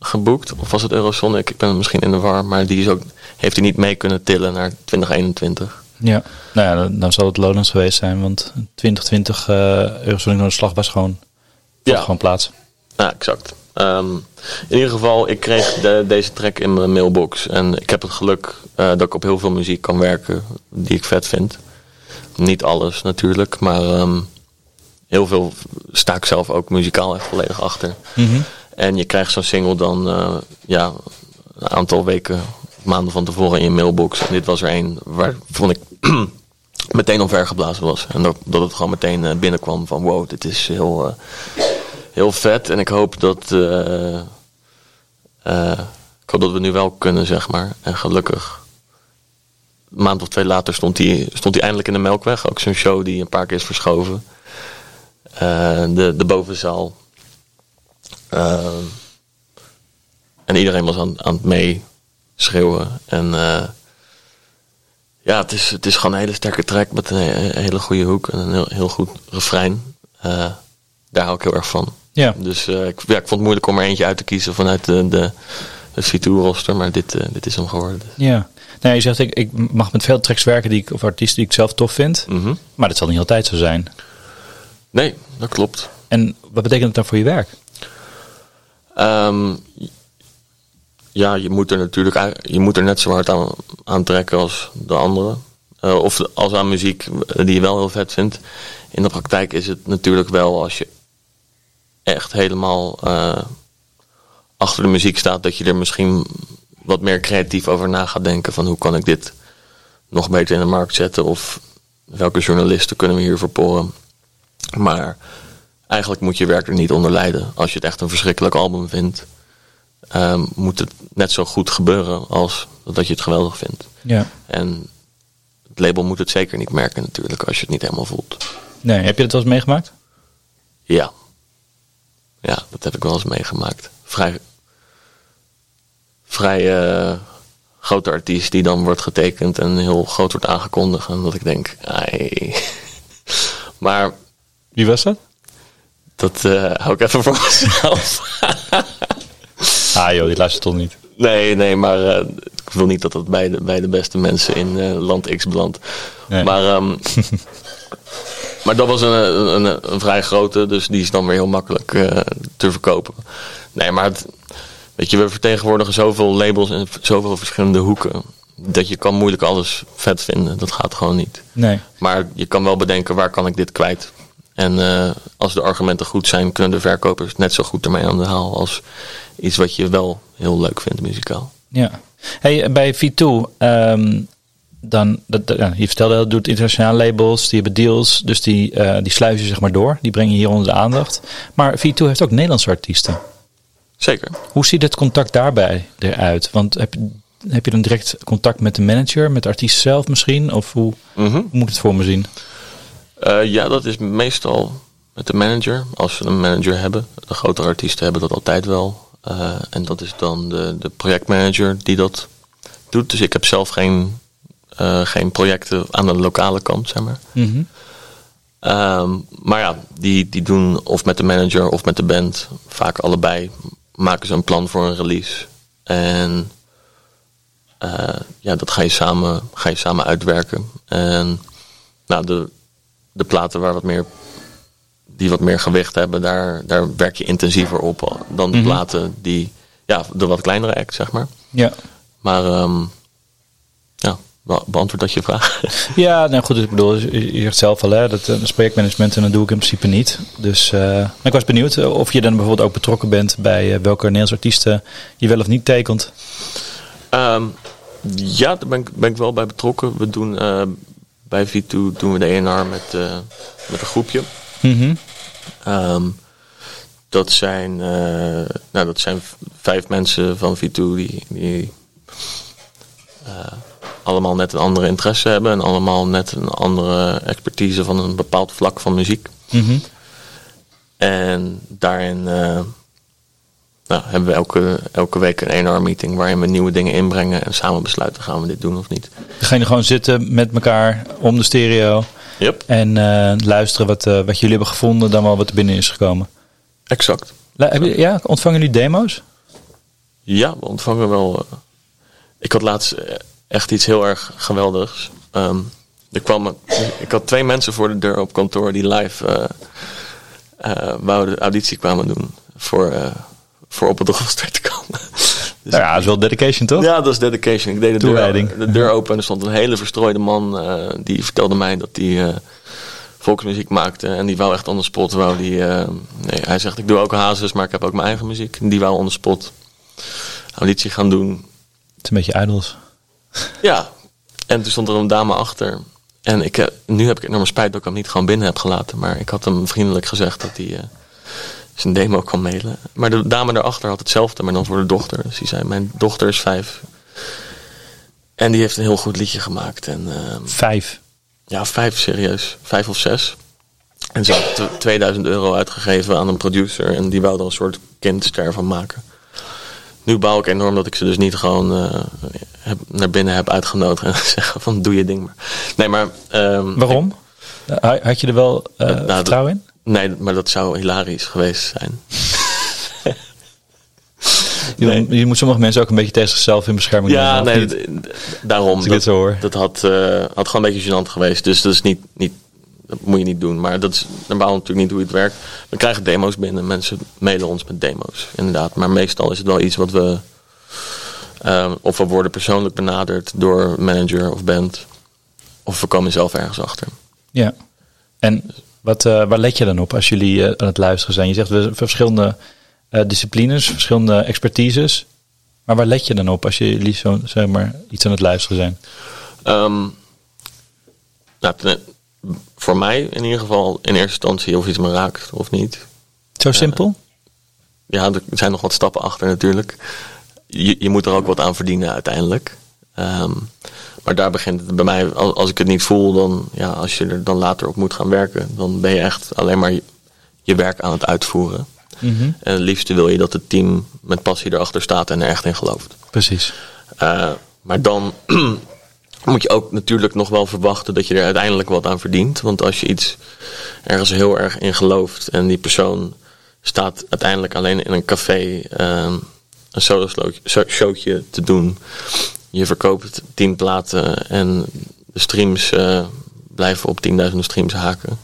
geboekt. Of was het Eurosonic? Ik ben misschien in de war. Maar die is ook, heeft hij niet mee kunnen tillen naar 2021. Ja, nou ja, dan, dan zal het Lowlands geweest zijn, want 2020 eh Eurosonic Noorderslag was gewoon, Ja. gewoon plaats. Ja, exact. Ehm, in ieder geval, ik kreeg de- deze track in mijn mailbox. En ik heb het geluk eh, dat ik op heel veel muziek kan werken die ik vet vind. Niet alles natuurlijk, maar ehm, heel veel sta ik zelf ook muzikaal echt volledig achter. Mhm. En je krijgt zo'n single dan eh, ja, een aantal weken, maanden van tevoren in je mailbox. Dit was er een waar vond ik meteen omvergeblazen was. En dat, dat het gewoon meteen eh, binnenkwam van wow, dit is heel, eh, heel vet. En ik hoop dat, ik hoop dat we nu wel kunnen, zeg maar. En gelukkig, een maand of twee later stond hij stond hij eindelijk in de Melkweg. Ook zo'n show die een paar keer is verschoven. De, de bovenzaal. Ehm, en iedereen was aan, aan het meeschreeuwen. En eh, ja, het is, het is gewoon een hele sterke track met een, he- hele goede hoek en een heel, heel goed refrein. Eh, daar hou ik heel erg van. Ja. Dus eh, ik, ja, ik vond het moeilijk om er eentje uit te kiezen vanuit de, de, het V2-roster. Maar dit, dit is hem geworden. Dus. Ja. Nou, je zegt, ik, ik mag met veel tracks werken die ik, of artiesten die ik zelf tof vind. Mhm. Maar dat zal niet altijd zo zijn. Nee, dat klopt. En wat betekent het dan voor je werk? Ehm, ja, je moet er natuurlijk je moet er net zo hard aan, aan trekken als de anderen. Eh, of als aan muziek eh, die je wel heel vet vindt. In de praktijk is het natuurlijk wel als je echt helemaal eh, achter de muziek staat, dat je er misschien wat meer creatief over na gaat denken. Van hoe kan ik dit nog beter in de markt zetten? Of welke journalisten kunnen we hiervoor poren? Maar eigenlijk moet je werk er niet onder lijden. Als je het echt een verschrikkelijk album vindt, ehm, moet het net zo goed gebeuren als dat je het geweldig vindt. Ja. En het label moet het zeker niet merken natuurlijk als je het niet helemaal voelt. Nee, heb je dat wel eens meegemaakt? Ja. Ja, dat heb ik wel eens meegemaakt. Vrij, vrij eh, grote artiest die dan wordt getekend en heel groot wordt aangekondigd. En dat ik denk, ai. Maar Wie was dat? Dat eh, hou ik even voor mezelf. Ah joh, die luistert toch niet. Nee, nee, maar eh, ik wil niet dat dat bij de, bij de beste mensen in eh, land X belandt. Nee. Maar, ehm, maar dat was een, een, een, vrij grote, dus die is dan weer heel makkelijk te verkopen. Nee, maar het, weet je, we vertegenwoordigen zoveel labels en zoveel verschillende hoeken. Dat je kan moeilijk alles vet vinden. Dat gaat gewoon niet. Nee. Maar je kan wel bedenken, waar kan ik dit kwijt? En eh, als de argumenten goed zijn, kunnen de verkopers net zo goed ermee aan de haal als iets wat je wel heel leuk vindt muzikaal. Ja. Hey, bij V2, ehm, dan, dat, ja, je vertelde, dat doet internationale labels, die hebben deals, dus die, eh die sluizen zeg maar door. Die brengen hier onder de aandacht. Maar V2 heeft ook Nederlandse artiesten. Zeker. Hoe ziet het contact daarbij eruit? Want heb, heb je dan direct contact met de manager, met de artiest zelf misschien? Of hoe, Mhm. hoe moet ik het voor me zien? Eh, ja, dat is meestal met de manager. Als we een manager hebben. De grotere artiesten hebben dat altijd wel. Eh, en dat is dan de, de projectmanager die dat doet. Dus ik heb zelf geen, eh, geen projecten aan de lokale kant, zeg maar. Mhm. Ehm, maar ja, die, die doen of met de manager of met de band, vaak allebei, maken ze een plan voor een release. En ja, dat ga je samen, ga je samen uitwerken. En nou, de, de platen waar wat meer, die wat meer gewicht hebben, daar, daar werk je intensiever op dan de Mhm. platen die, ja, de wat kleinere act, zeg maar. Ja. Maar ehm, ja, be- beantwoord dat je vraag. Ja, nou goed, ik bedoel, je zegt zelf al, hè, dat, eh, projectmanagement en dat doe ik in principe niet. Dus eh, maar ik was benieuwd eh, of je dan bijvoorbeeld ook betrokken bent bij welke Nederlandse artiesten je wel of niet tekent. Ehm, ja, daar ben ik, ben ik wel bij betrokken. We doen bij V2 doen we de ENR met, eh, met een groepje. Mhm. Ehm, dat, zijn, eh, nou, dat zijn vijf mensen van V2 die, die allemaal net een andere interesse hebben en allemaal net een andere expertise van een bepaald vlak van muziek. Mhm. En daarin eh, nou, hebben we elke, elke week een enorme meeting waarin we nieuwe dingen inbrengen en samen besluiten gaan we dit doen of niet. Dan ga je gewoon zitten met elkaar om de stereo Yep, en eh, luisteren wat, eh, wat jullie hebben gevonden, dan wel wat er binnen is gekomen. exact. La- heb je- Ja, ontvangen jullie demo's? Ja, we ontvangen wel. eh, ik had laatst echt iets heel erg geweldigs. Ehm, er kwam, ik had twee mensen voor de deur op kantoor die live wouden de auditie kwamen doen voor, voor op het Rolster te komen. Dus Nou ja, dat is wel dedication toch? Ja, dat is dedication. Ik deed de Toewijding. deur, de deur open en er stond een hele verstrooide man. eh, die vertelde mij dat hij eh, volksmuziek maakte. En die wou echt on the spot. Wou die, eh, nee, hij zegt, ik doe ook hazes, maar ik heb ook mijn eigen muziek. En die wou on the spot auditie gaan doen. Het is een beetje idols. Ja, en toen stond er een dame achter. En ik, nu heb ik enorm spijt dat ik hem niet gewoon binnen heb gelaten. Maar ik had hem vriendelijk gezegd dat hij zijn demo kan mailen. Maar de dame daarachter had hetzelfde, maar dan voor de dochter. Dus die zei, mijn dochter is vijf. En die heeft een heel goed liedje gemaakt. En ehm, Vijf. ja, vijf serieus. Vijf of zes. En ze had tw- 2000 euro uitgegeven aan een producer. En die wou er een soort kindster van maken. Nu bouw ik enorm dat ik ze dus niet gewoon eh, heb, naar binnen heb uitgenodigd. En zeggen van doe je ding maar. Nee, maar... ehm, Waarom? Had je er wel eh, nou, vertrouwen in? Nee, maar dat zou hilarisch geweest zijn. Je, nee. je moet sommige mensen ook een beetje tegen zichzelf in bescherming Ja, nemen, of nee, daarom. Als ik dit zo hoor. Dat had, eh, had gewoon een beetje gênant geweest. Dus dat is niet, niet, dat moet je niet doen. Maar dat is normaal natuurlijk niet hoe het werkt. We krijgen demo's binnen. Mensen mailen ons met demo's, inderdaad. Maar meestal is het wel iets wat we... eh, of we worden persoonlijk benaderd door manager of band. Of we komen zelf ergens achter. Ja. En wat, eh, waar let je dan op als jullie eh, aan het luisteren zijn? Je zegt we verschillende eh, disciplines, verschillende expertises. Maar waar let je dan op als jullie zo, zeg maar, iets aan het luisteren zijn? Nou, ten- voor mij in ieder geval in eerste instantie of iets me raakt of niet. Zo simpel? Ja, er zijn nog wat stappen achter natuurlijk. Je, je moet er ook wat aan verdienen uiteindelijk. Ehm, maar daar begint het bij mij. Als, als ik het niet voel, dan ja, als je er dan later op moet gaan werken, dan ben je echt alleen maar je, je werk aan het uitvoeren. Mhm. En het liefste wil je dat het team met passie erachter staat en er echt in gelooft. Precies. Eh, maar dan moet je ook natuurlijk nog wel verwachten dat je er uiteindelijk wat aan verdient. Want als je iets ergens heel erg in gelooft en die persoon staat uiteindelijk alleen in een café ehm, een solo showtje te doen. Je verkoopt tien platen en de streams eh, blijven op tienduizenden streams haken.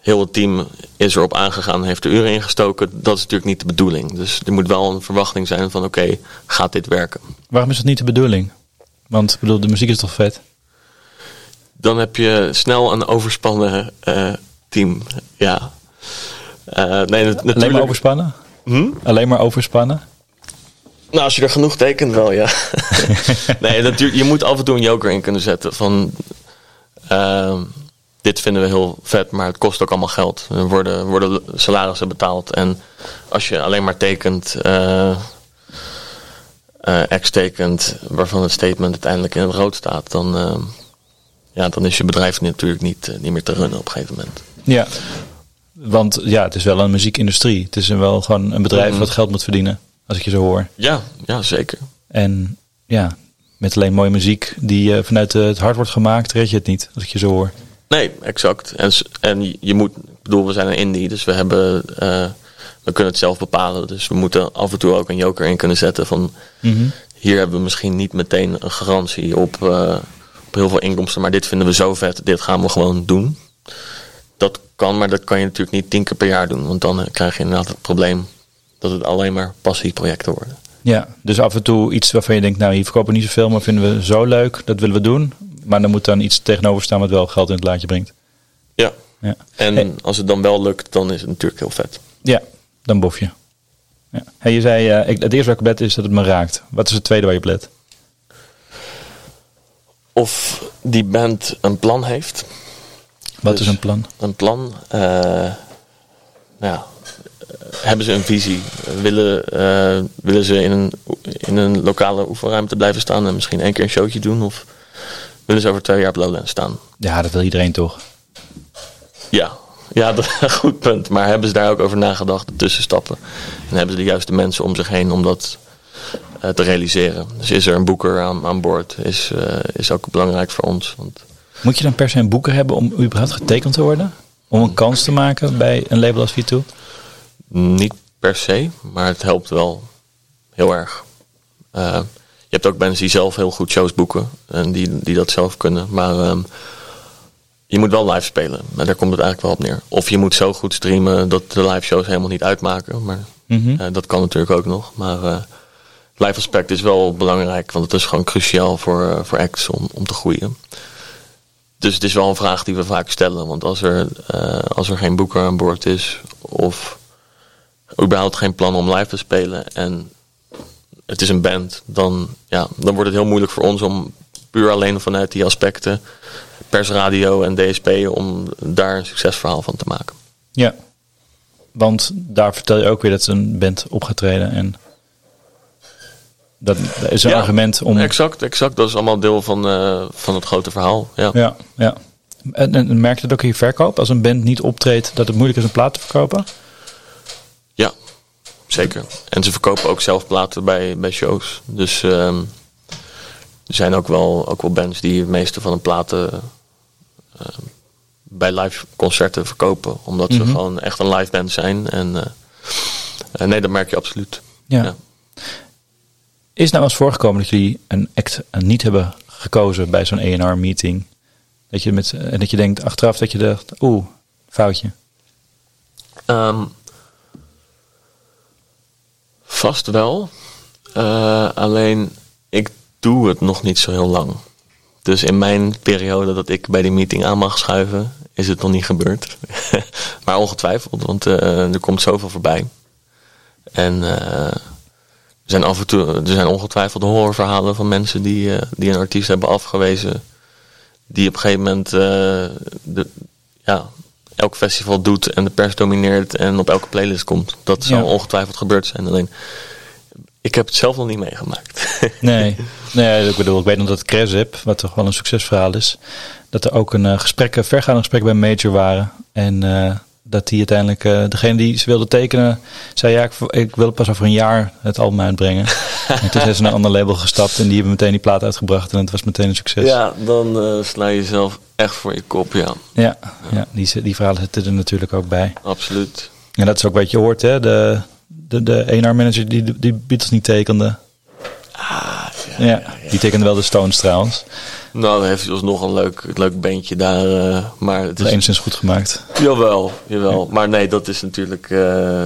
Heel het team is erop aangegaan, heeft er uren ingestoken. Dat is natuurlijk niet de bedoeling. Dus er moet wel een verwachting zijn van oké, gaat dit werken? Waarom is dat niet de bedoeling? Want ik bedoel, de muziek is toch vet? dan heb je snel een overspannen eh, team. Ja. Eh, nee, natuurlijk. Alleen maar overspannen? Hm? Alleen maar overspannen? Nou, als je er genoeg tekent, wel ja. nee, natuurlijk. Je moet af en toe een joker in kunnen zetten. Van, ehm, dit vinden we heel vet, maar het kost ook allemaal geld. Er worden, worden salarissen betaald. En als je alleen maar tekent, eh eh, X tekent, waarvan het statement uiteindelijk in het rood staat, dan, ehm, ja, dan is je bedrijf natuurlijk niet, eh, niet meer te runnen op een gegeven moment. Ja. Want ja, het is wel een muziekindustrie. Het is wel gewoon een bedrijf Mhm. wat geld moet verdienen. Als ik je zo hoor. Ja, ja zeker. En ja, met alleen mooie muziek die eh, vanuit eh, het hart wordt gemaakt, red je het niet. Als ik je zo hoor. Nee, exact. En, en je moet, ik bedoel, we zijn een indie, dus we hebben, eh, we kunnen het zelf bepalen. Dus we moeten af en toe ook een joker in kunnen zetten van, hier hebben we misschien niet meteen een garantie op, op heel veel inkomsten, maar dit vinden we zo vet, dit gaan we gewoon doen. Dat kan, maar dat kan je natuurlijk niet tien keer per jaar doen, want dan krijg je inderdaad het probleem dat het alleen maar passieprojecten worden. Ja, dus af en toe iets waarvan je denkt, nou hier verkopen we niet zoveel, maar vinden we zo leuk, dat willen we doen. Maar dan moet dan iets tegenover staan wat wel geld in het laadje brengt. Ja, Ja, en Hey. als het dan wel lukt, dan is het natuurlijk heel vet. ja dan bof je. Ja. Hey, je zei, eh, ik, het eerste waar ik op let is dat het me raakt. Wat is het tweede waar je op let? Of die band een plan heeft. Wat Dus- is een plan? een plan. eh, nou ja, hebben ze een visie? willen, eh, willen ze in een, in een lokale oefenruimte blijven staan en misschien één keer een showtje doen? Of willen ze over twee jaar op Lowlands staan? Ja, dat wil iedereen toch? Ja, ja, dat goed punt. Maar hebben ze daar ook over nagedacht, de tussenstappen? En hebben ze de juiste mensen om zich heen om dat eh, te realiseren? Dus is er een boeker aan, aan boord? Is, eh, is ook belangrijk voor ons. Want Moet je dan per se een boeker hebben om überhaupt getekend te worden? Om een kans te maken bij een label als V2? Niet per se, maar het helpt wel heel erg. Eh, je hebt ook mensen die zelf heel goed shows boeken en die, die dat zelf kunnen. Maar ehm, je moet wel live spelen. Maar daar komt het eigenlijk wel op neer. Of je moet zo goed streamen dat de live shows helemaal niet uitmaken. Maar Mhm. eh, dat kan natuurlijk ook nog. Maar het live aspect is wel belangrijk, want het is gewoon cruciaal voor, voor acts om, om te groeien. Dus het is wel een vraag die we vaak stellen. Want als er, als er geen boeker aan boord is, of überhaupt geen plan om live te spelen en het is een band, dan, ja, dan wordt het heel moeilijk voor ons om puur alleen vanuit die aspecten, persradio en DSP, om daar een succesverhaal van te maken. Ja. Want daar vertel je ook weer dat een band op gaat treden. En dat is een Ja, argument om... Exact, exact. Dat is allemaal deel van, eh, van het grote verhaal. Ja. Ja, ja. En, en merk je dat ook in je verkoop? Als een band niet optreedt, dat het moeilijk is een plaat te verkopen? Zeker. En ze verkopen ook zelf platen bij, bij shows. Dus ehm, er zijn ook wel, ook wel bands die het meeste van hun platen ehm, bij live concerten verkopen. Omdat ze Mhm. gewoon echt een live band zijn. En eh, eh, nee, dat merk je absoluut. Ja. Ja. Is nou eens voorgekomen dat jullie een act niet hebben gekozen bij zo'n A&R meeting? Dat je, met, en dat je denkt achteraf dat je dacht, oeh, foutje. Ehm, vast wel. Eh, alleen ik doe het nog niet zo heel lang. Dus in mijn periode dat ik bij die meeting aan mag schuiven, is het nog niet gebeurd. maar ongetwijfeld, want eh, er komt zoveel voorbij. En eh, er zijn af en toe, er zijn ongetwijfeld horrorverhalen van mensen die, die een artiest hebben afgewezen. Die op een gegeven moment de, ja, elk festival doet en de pers domineert en op elke playlist komt. Dat zal Ja. ongetwijfeld gebeurd zijn. Alleen, ik heb het zelf nog niet meegemaakt. Nee, nee ik bedoel, ik weet nog dat Cresip, wat toch wel een succesverhaal is, dat er ook een uh, gesprek, een vergaande gesprek bij Major waren. En uh, dat die uiteindelijk, uh, degene die ze wilde tekenen, zei ja, ik, ik, wil pas over een jaar het album uitbrengen. en toen zijn ze naar een ander label gestapt en die hebben meteen die plaat uitgebracht en het was meteen een succes. Ja, dan uh, sla je jezelf echt voor je kop, ja. Ja, ja die, die verhalen zitten er natuurlijk ook bij. Absoluut. En dat is ook wat je hoort, hè? De, de, de A&R-manager die die Beatles niet tekende. Ja, die tekende wel de Stones trouwens. Nou, dan heeft hij alsnog een leuk, leuk beentje daar. Uh, maar het is enigszins goed gemaakt. Jawel, jawel. Ja. Maar nee, dat is natuurlijk. Uh,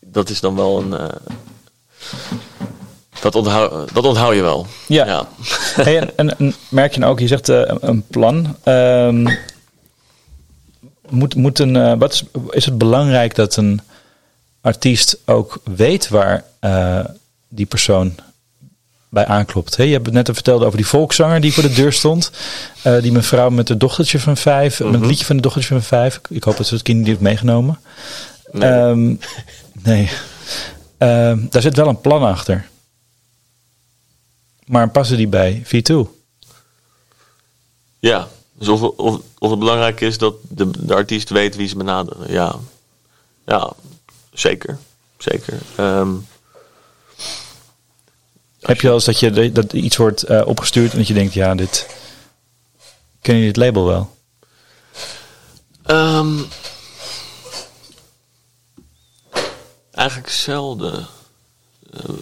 dat is dan wel een. Uh, dat, onthoud, dat onthoud je wel. Ja. ja. Hey, en, en, en, merk je nou ook, je zegt uh, een plan. Um, moet, moet een, uh, wat is, is het belangrijk dat een artiest ook weet waar uh, die persoon bij aanklopt. Hey, je hebt het net verteld over die volkszanger die voor de deur stond. Uh, die mevrouw met het dochtertje van vijf. Mm -hmm. Met het liedje van het dochtertje van vijf. Ik hoop dat ze het kind niet heeft meegenomen. Nee. Um, nee. Um, daar zit wel een plan achter. Maar passen die bij V2? Ja, dus of, of, of het belangrijk is dat de, de artiest weet wie ze benaderen. Ja, ja zeker. Zeker. Um, heb je wel eens dat, je, dat iets wordt uh, opgestuurd en dat je denkt, ja, dit. Ken je dit label wel? Um, eigenlijk zelden. Uh,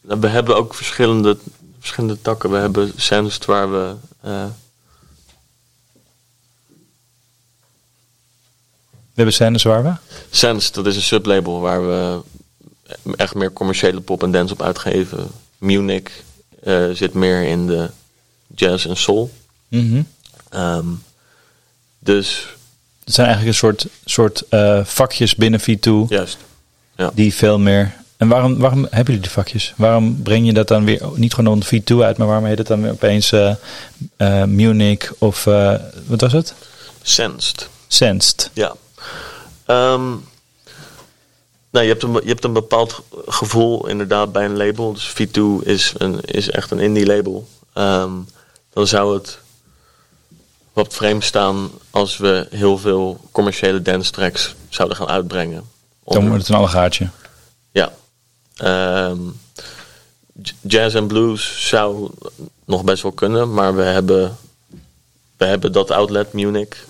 we hebben ook verschillende, verschillende takken. We hebben Sensed waar we. Uh, we hebben Sensed waar we? Sensed, dat is een sublabel waar we echt meer commerciële pop en dance op uitgeven. Munich uh, zit meer in de jazz en soul. Mm -hmm. um, dus. Het zijn eigenlijk een soort, soort uh, vakjes binnen V2. Juist. Ja. Die veel meer. En waarom, waarom hebben jullie die vakjes? Waarom breng je dat dan weer niet gewoon onder V2 uit, maar waarom heet het dan weer opeens uh, Munich of wat was het? Sensed. Sensed. Ja. Um, nou, je, hebt een, je hebt een bepaald gevoel inderdaad bij een label. Dus V2 is, een, is echt een indie label. Ehm, dan zou het wat vreemd staan als we heel veel commerciële dance tracks zouden gaan uitbrengen. Dan wordt het een allegaartje. Ja. Ehm, jazz en blues zou nog best wel kunnen, maar we hebben, we hebben dat outlet Munich,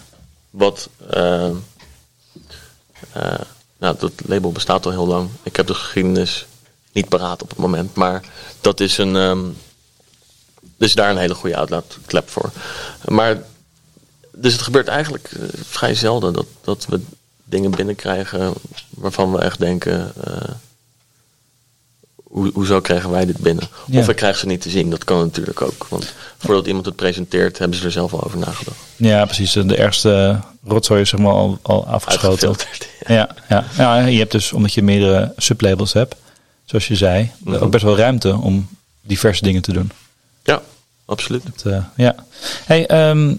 wat, ehm, eh, nou, dat label bestaat al heel lang. Ik heb de geschiedenis niet paraat op het moment, maar dat is een, ehm dus daar een hele goede outletklep voor. Maar, dus het gebeurt eigenlijk eh, vrij zelden dat, dat we dingen binnenkrijgen waarvan we echt denken, eh, hoe, hoezo krijgen wij dit binnen? Ja. Of we krijgen ze niet te zien, dat kan natuurlijk ook. Want voordat iemand het presenteert, hebben ze er zelf al over nagedacht. Ja, precies. De eerste rotzooi is zeg maar al, al afgeschoten. Ja, ja. ja, je hebt dus, omdat je meerdere sublabels hebt, zoals je zei, Mhm. ook best wel ruimte om diverse dingen te doen. Ja, absoluut. Eh, ja. Hey, ehm,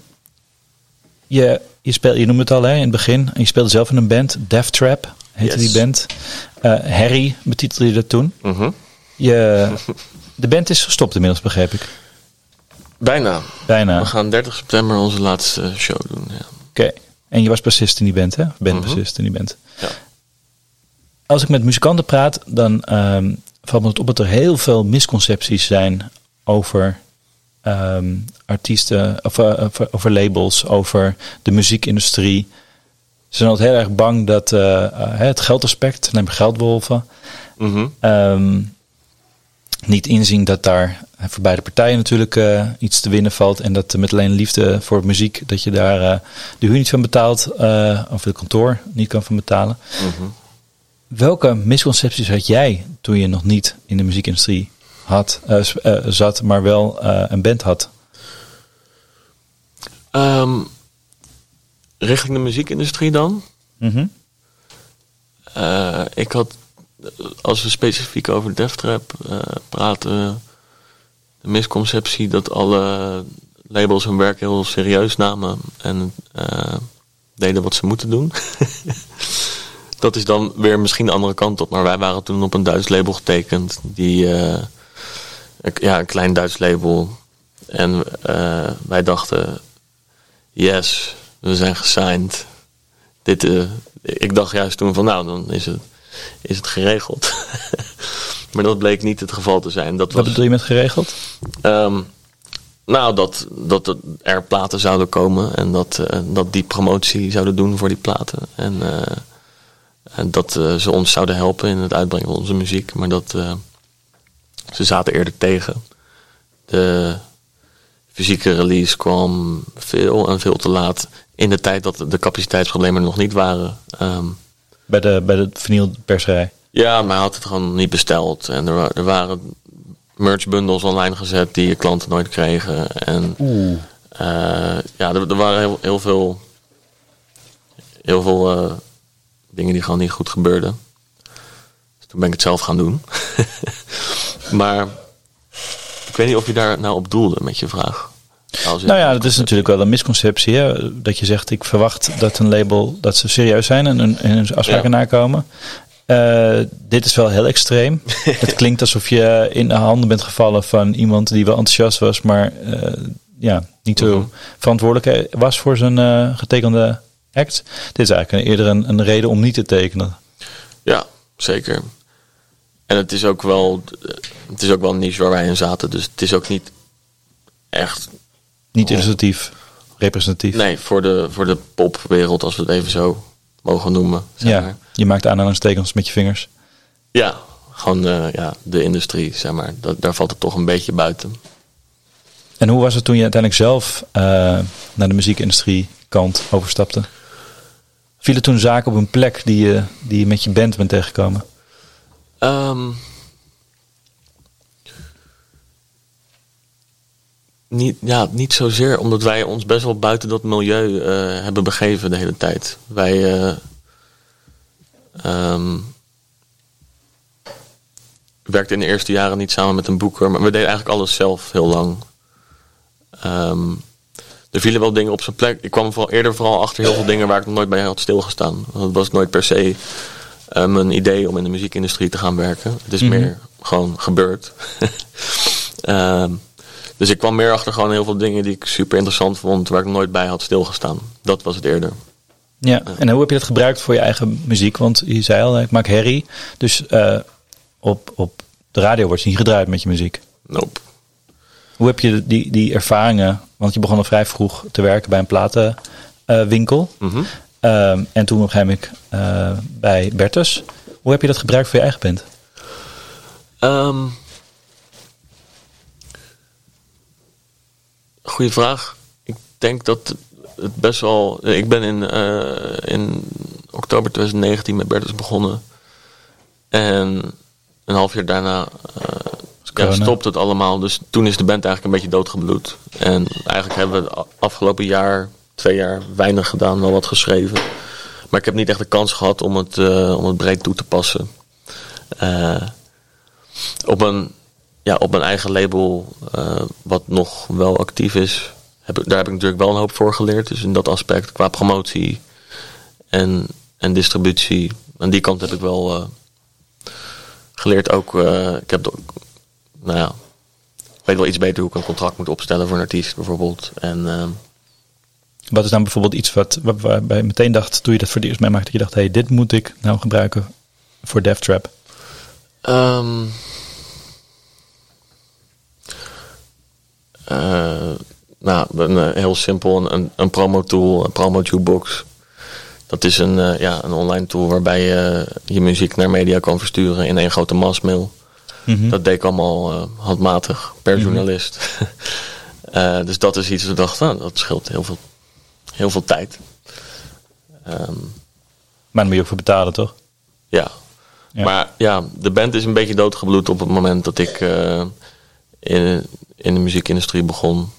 je, je, speel, je noemde het al hè, in het begin. En je speelde zelf in een band, Death Trap heette Yes. die band. Eh, Harry betitelde je dat toen. Mhm. Je, de band is gestopt inmiddels, begreep ik. Bijna. Bijna. We gaan 30 september onze laatste show doen. Ja. Oké. En je was bassist in die band, hè? Of bent bassist in die band. Ja. Als ik met muzikanten praat, dan ehm, valt me het op dat er heel veel misconcepties zijn over ehm, artiesten, of, eh, over, over labels, over de muziekindustrie. Ze zijn altijd heel erg bang dat eh, eh, het geldaspect, neem geldwolven, Mhm. ehm, niet inzien dat daar voor beide partijen natuurlijk eh, iets te winnen valt. En dat met alleen liefde voor muziek, dat je daar de huur niet van betaalt. of de kantoor niet kan van betalen. Mhm. Welke misconcepties had jij toen je nog niet in de muziekindustrie had, zat, maar wel een band had? Ehm, richting de muziekindustrie dan? Mhm. Eh, ik had, als we specifiek over Def Trap eh, praten, de misconceptie dat alle labels hun werk heel serieus namen en eh, deden wat ze moeten doen. dat is dan weer misschien de andere kant op, maar wij waren toen op een Duits label getekend, die, een- ja, een klein Duits label. En wij dachten, yes, we zijn gesigned. Dit, eh, ik dacht juist toen van nou, dan is het, is het geregeld. maar dat bleek niet het geval te zijn. Dat Wat was, bedoel je met geregeld? ehm, nou, dat, dat er platen zouden komen en dat, eh, dat die promotie zouden doen voor die platen. En, eh, en dat ze ons zouden helpen in het uitbrengen van onze muziek. Maar dat ze zaten eerder tegen. De fysieke release kwam veel en veel te laat. In de tijd dat de capaciteitsproblemen nog niet waren. Ehm, Bij de, bij de vinylperserij. ja, maar hij had het gewoon niet besteld. En er, er waren merchbundles online gezet die je klanten nooit kregen. En eh, ja, er, er waren heel, heel veel, heel veel eh, dingen die gewoon niet goed gebeurden. Dus toen ben ik het zelf gaan doen. maar ik weet niet of je daar nou op doelde met je vraag. Nou ja, dat is natuurlijk wel een misconceptie. Hè? Dat je zegt, ik verwacht dat een label, dat ze serieus zijn en hun, en hun afspraken Ja. nakomen. Eh, dit is wel heel extreem. het klinkt alsof je in de handen bent gevallen van iemand die wel enthousiast was, maar eh, ja, niet zo Mhm. verantwoordelijk was voor zijn eh, getekende act. Dit is eigenlijk een, eerder een, een reden om niet te tekenen. Ja, zeker. En het is ook wel, het is ook wel een niche waar wij in zaten. Dus het is ook niet echt, Niet illustratief, representatief. nee, voor de, voor de popwereld, als we het even zo mogen noemen. Zeg ja, maar. je maakt aanhalingstekens met je vingers. ja gewoon eh, ja, de industrie, zeg maar. Dat, daar valt het toch een beetje buiten. En hoe was het toen je uiteindelijk zelf eh, naar de muziekindustrie kant overstapte? Vielen toen zaken op een plek die je, die je met je band bent tegengekomen? Ehm, niet, ja, niet zozeer, omdat wij ons best wel buiten dat milieu eh, hebben begeven de hele tijd. Wij eh, ehm, werkten in de eerste jaren niet samen met een boeker, maar we deden eigenlijk alles zelf heel lang. Ehm, er vielen wel dingen op zijn plek. Ik kwam vooral eerder vooral achter heel veel dingen waar ik nog nooit bij had stilgestaan. Want het was nooit per se eh, mijn idee om in de muziekindustrie te gaan werken. Het is Mhm. meer gewoon gebeurd. Ehm, dus ik kwam meer achter gewoon heel veel dingen die ik super interessant vond, waar ik nooit bij had stilgestaan. Dat was het eerder. Ja, en hoe heb je dat gebruikt voor je eigen muziek? Want je zei al, ik maak herrie. Dus eh, op, op de radio wordt je niet gedraaid met je muziek. Nope. Hoe heb je die, die ervaringen? Want je begon al vrij vroeg te werken bij een platenwinkel. Mhm. Ehm, en toen op een gegeven moment eh, bij Bertus. Hoe heb je dat gebruikt voor je eigen band? Ehm, goeie vraag. Ik denk dat het best wel. Ik ben in, eh, in oktober 2019 met Bertus begonnen. En een half jaar daarna eh, ja, corona. stopt het allemaal. Dus toen is de band eigenlijk een beetje doodgebloed. En eigenlijk hebben we het afgelopen jaar, twee jaar, weinig gedaan, wel wat geschreven. Maar ik heb niet echt de kans gehad om het, eh, om het breed toe te passen. Eh, op een, ja, op mijn eigen label, eh, wat nog wel actief is, heb ik, daar heb ik natuurlijk wel een hoop voor geleerd. Dus in dat aspect, qua promotie en, en distributie, aan die kant heb ik wel eh, geleerd. Ook, eh, ik heb nou ja, ik weet wel iets beter hoe ik een contract moet opstellen voor een artiest bijvoorbeeld. En Wat is dan bijvoorbeeld iets wat, wat waarbij je meteen dacht, toen je dat voor het eerst meemaakte, dat je dacht, hé, hey, dit moet ik nou gebruiken voor Death Trap? Ehm nou, een, eh, heel simpel, een, een, promo tool, een promo jukebox. Dat is een, eh, ja, een online tool waarbij je je muziek naar media kan versturen in één grote massmail. Mhm. Dat deed ik allemaal eh, handmatig per journalist. Eh, dus dat is iets dat ik dacht, nou, dat scheelt heel veel, heel veel tijd. Ehm, Maar dan moet je ook voor betalen, toch? ja. Ja. Maar ja, de band is een beetje doodgebloed op het moment dat ik eh, in, in de muziekindustrie begon.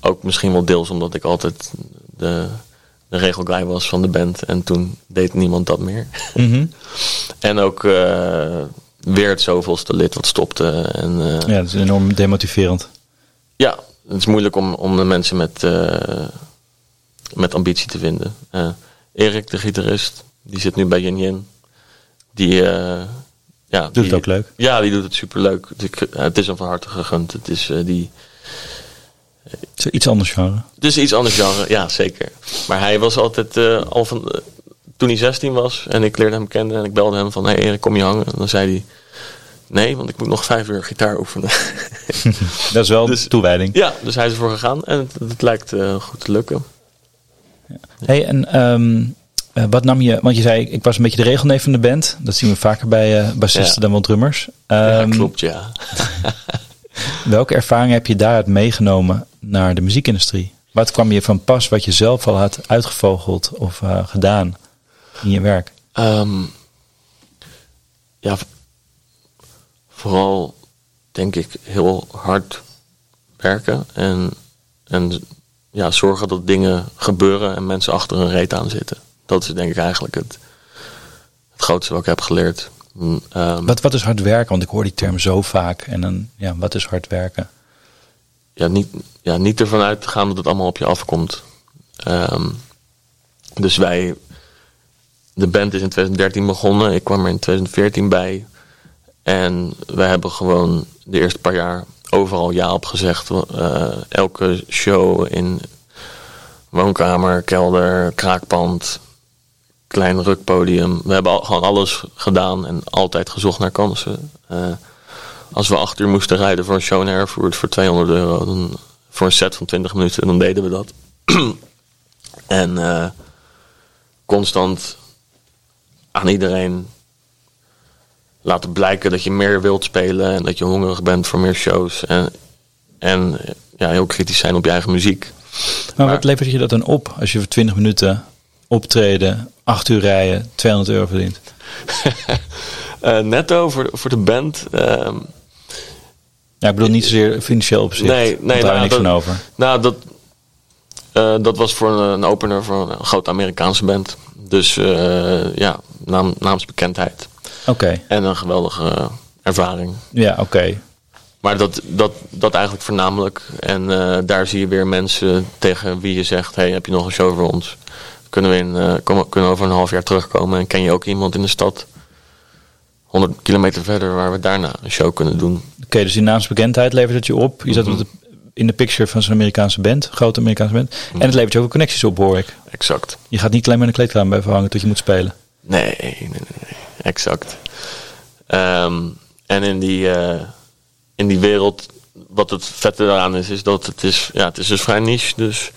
Ook misschien wel deels omdat ik altijd de, de regelguy was van de band. En toen deed niemand dat meer. Mhm. en ook eh, weer het zoveelste lid wat stopte. En, eh, Ja, dat is enorm demotiverend. ja, het is moeilijk om, om de mensen met, eh, met ambitie te vinden. Erik, de gitarist, die zit nu bij Yin Yin. Die, ja, Doet die, het ook leuk. Ja, die doet het superleuk. Dus het is hem van harte gegund. Het is, eh, die, Het is iets anders genre. is iets anders genre, ja zeker. Maar hij was altijd eh, al van... eh, toen hij 16 was en ik leerde hem kennen en ik belde hem van... Hé hey Erik, kom je hangen? En dan zei hij... Nee, want ik moet nog vijf uur gitaar oefenen. Dat is wel Dus- toewijding. ja, dus hij is ervoor gegaan en het, het lijkt goed te lukken. Hey, en ehm, eh, wat nam je, want je zei, ik was een beetje de regelneef van de band. Dat zien we vaker bij eh bassisten Ja. dan wel drummers. ja, Ehm, klopt, ja. Welke ervaring heb je daaruit meegenomen naar de muziekindustrie? Wat kwam je van pas wat je zelf al had uitgevogeld of eh, gedaan in je werk? Ehm, ja, vooral denk ik heel hard werken en, en ja, zorgen dat dingen gebeuren en mensen achter een reet aan zitten. Dat is denk ik eigenlijk het, het grootste wat ik heb geleerd. Mm, ehm, Wat, wat is hard werken? Want ik hoor die term zo vaak. En dan, ja, wat is hard werken? ja, niet, ja, niet ervan uit te gaan dat het allemaal op je afkomt. Ehm, dus wij, de band is in 2013 begonnen. Ik kwam er in 2014 bij. En wij hebben gewoon de eerste paar jaar overal ja op gezegd. Eh, elke show in woonkamer, kelder, kraakpand, klein rukpodium. We hebben al, gewoon alles gedaan en altijd gezocht naar kansen. Eh, als we acht uur moesten rijden voor een show in Erfurt voor 200 euro, dan, voor een set van 20 minuten, dan deden we dat. en eh, constant aan iedereen laten blijken dat je meer wilt spelen en dat je hongerig bent voor meer shows. En, en ja, heel kritisch zijn op je eigen muziek. Maar, Maar- wat levert je dat dan op als je voor 20 minuten optreden, 8 uur rijden, 200 euro verdient? Eh, netto voor, voor de band. ehm, Ja, ik bedoel niet zozeer financieel opzicht. Nee, want nee, daar nou, niks dat- van over. Nou, dat, eh, dat was voor een, een opener voor een grote Amerikaanse band. Dus eh, ja, naam, naamsbekendheid. Oké, En een geweldige ervaring. ja, oké. Maar dat, dat, dat eigenlijk voornamelijk. En daar zie je weer mensen tegen wie je zegt: hey, heb je nog een show voor ons? Kunnen we, in, eh, komen, kunnen over een half jaar terugkomen en ken je ook iemand in de stad 100 kilometer verder waar we daarna een show kunnen doen. Oké, dus die naamsbekendheid levert het je op. Je zat Mhm. de, in de picture van zo'n Amerikaanse band, grote Amerikaanse band. En het levert je ook connecties op, hoor ik. Exact. Je gaat niet alleen maar in een kleedkamer blijven hangen tot je moet spelen. Nee, nee, nee, nee. exact. Ehm, en in die, eh, in die wereld, wat het vette daaraan is, is dat het is, ja, het is dus vrij niche. Dus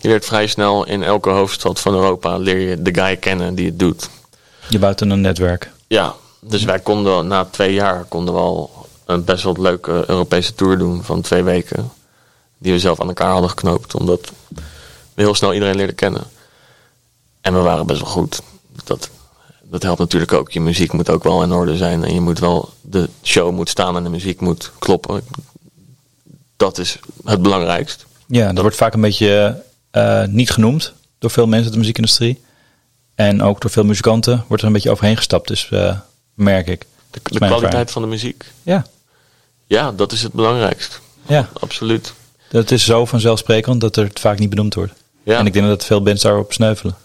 je leert vrij snel in elke hoofdstad van Europa leer je de guy kennen die het doet. Je bouwt een netwerk. Ja, dus wij konden na twee jaar konden we al een best wel leuke Europese tour doen van twee weken. Die we zelf aan elkaar hadden geknoopt, omdat we heel snel iedereen leerden kennen. En we waren best wel goed. Dat, dat helpt natuurlijk ook. Je muziek moet ook wel in orde zijn. En je moet wel, de show moet staan en de muziek moet kloppen. Dat is het belangrijkst. Ja, dat wordt vaak een beetje eh, niet genoemd door veel mensen uit de muziekindustrie. En ook door veel muzikanten wordt er een beetje overheen gestapt. Dus eh, merk ik. De, kwaliteit ervaring. van de muziek. Ja, Ja, dat is het belangrijkst. ja, Absoluut. dat is zo vanzelfsprekend dat er het vaak niet benoemd wordt. Ja. En ik denk dat veel bands daarop sneuvelen.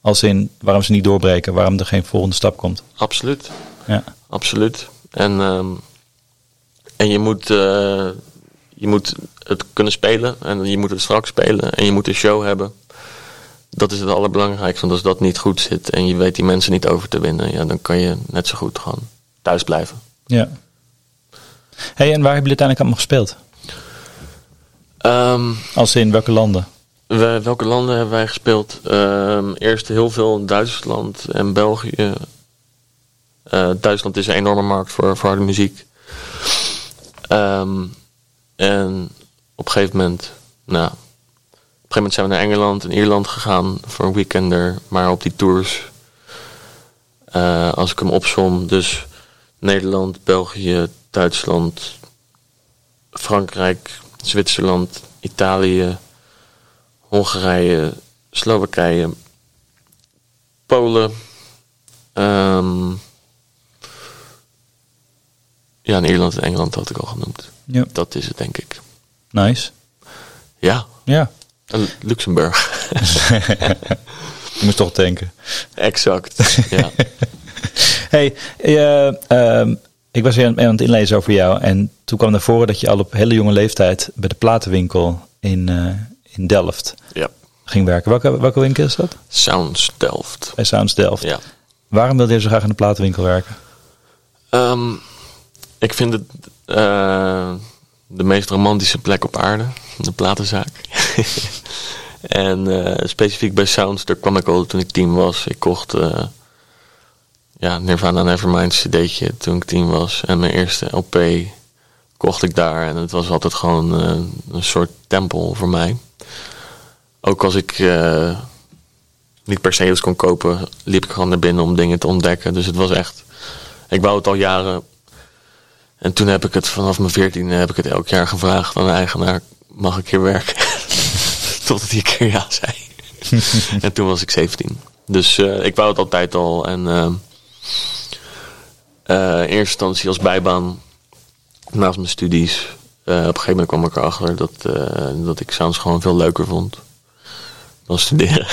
Als in waarom ze niet doorbreken, waarom er geen volgende stap komt. Absoluut. Ja, Absoluut. En, ehm, en je, moet, eh, je moet het kunnen spelen. En je moet het straks spelen. En je moet een show hebben. Dat is het allerbelangrijkste. Want als dat niet goed zit en je weet die mensen niet over te winnen, ja, dan kan je net zo goed gewoon thuis blijven. ja. Hey, en waar hebben jullie uiteindelijk allemaal gespeeld? Ehm, Als in welke landen? we- welke landen hebben wij gespeeld? Ehm, eerst heel veel in Duitsland en België. Eh, Duitsland is een enorme markt voor, voor harde muziek. Ehm, en op een gegeven moment, nou, op een gegeven moment zijn we naar Engeland en Ierland gegaan voor een weekender. Maar op die tours, eh, als ik hem opsom, dus Nederland, België, Duitsland, Frankrijk, Zwitserland, Italië, Hongarije, Slowakije, Polen. ehm, ja, en Ierland en Engeland had ik al genoemd. Ja. Dat is het, denk ik. Nice. Ja, Ja, Luxemburg. je moest toch denken. exact. Ja. Hey, eh, ehm, ik was weer aan, aan het inlezen over jou. En toen kwam naar voren dat je al op hele jonge leeftijd bij de platenwinkel in, eh, in Delft ja. ging werken. Welke, welke winkel is dat? Sounds Delft. Bij Sounds Delft. Ja. Waarom wilde je zo graag in de platenwinkel werken? Ehm, ik vind het eh, de meest romantische plek op aarde, de platenzaak. en eh, specifiek bij Sounds, daar kwam ik al toen ik tien was. Ik kocht eh, ja, Nirvana Nevermind cd'tje toen ik tien was. En mijn eerste LP kocht ik daar. En het was altijd gewoon eh, een soort tempel voor mij. Ook als ik niet per se iets kon kopen, liep ik gewoon naar binnen om dingen te ontdekken. Dus het was echt... Ik wou het al jaren. En toen heb ik het vanaf mijn veertiende heb ik het elk jaar gevraagd aan de eigenaar. Mag ik hier werken? Totdat hij een keer ja zei. en toen was ik 17. Dus eh, ik wou het altijd al. En eh, in eerste instantie als bijbaan naast mijn studies. Op een gegeven moment kwam ik erachter dat, dat ik sounds gewoon veel leuker vond dan studeren.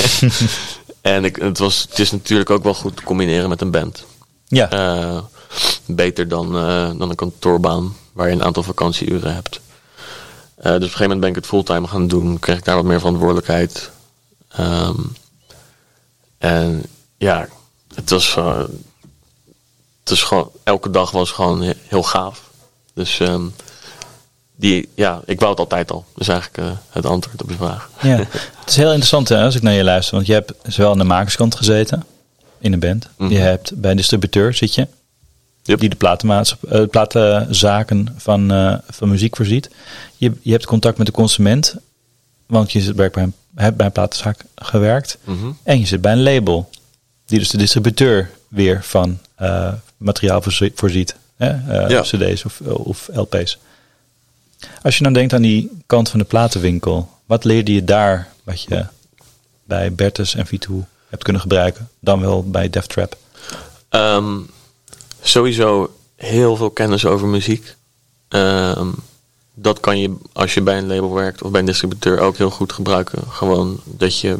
en ik, het, was, het is natuurlijk ook wel goed te combineren met een band. Ja, beter dan, eh, dan een kantoorbaan waar je een aantal vakantieuren hebt. Eh, dus op een gegeven moment ben ik het fulltime gaan doen. Kreeg ik daar wat meer verantwoordelijkheid. Ehm, en ja, het was, eh, het is gewoon, elke dag was gewoon he- heel gaaf. Dus ehm, die, ja, ik wou het altijd al. Dus eigenlijk eh, het antwoord op je vraag. ja. het is heel interessant hè, als ik naar je luister. Want je hebt zowel aan de makerskant gezeten in een band. Mhm. Je hebt bij een distributeur zit je. Yep. Die de platenmaatschap- eh, platenzaken van, eh, van muziek voorziet. Je, je hebt contact met de consument. Want je zit bij, een- hebt bij een platenzaak gewerkt. Mhm. En je zit bij een label. Die dus de distributeur weer van eh, materiaal voorzie- voorziet. Hè? Ja. CD's of, of LP's. Als je nou denkt aan die kant van de platenwinkel. Wat leerde je daar wat je bij Bertus en V2 hebt kunnen gebruiken? Dan wel bij Def Trap. Ehm, sowieso heel veel kennis over muziek. Ehm, dat kan je als je bij een label werkt of bij een distributeur ook heel goed gebruiken. Gewoon dat je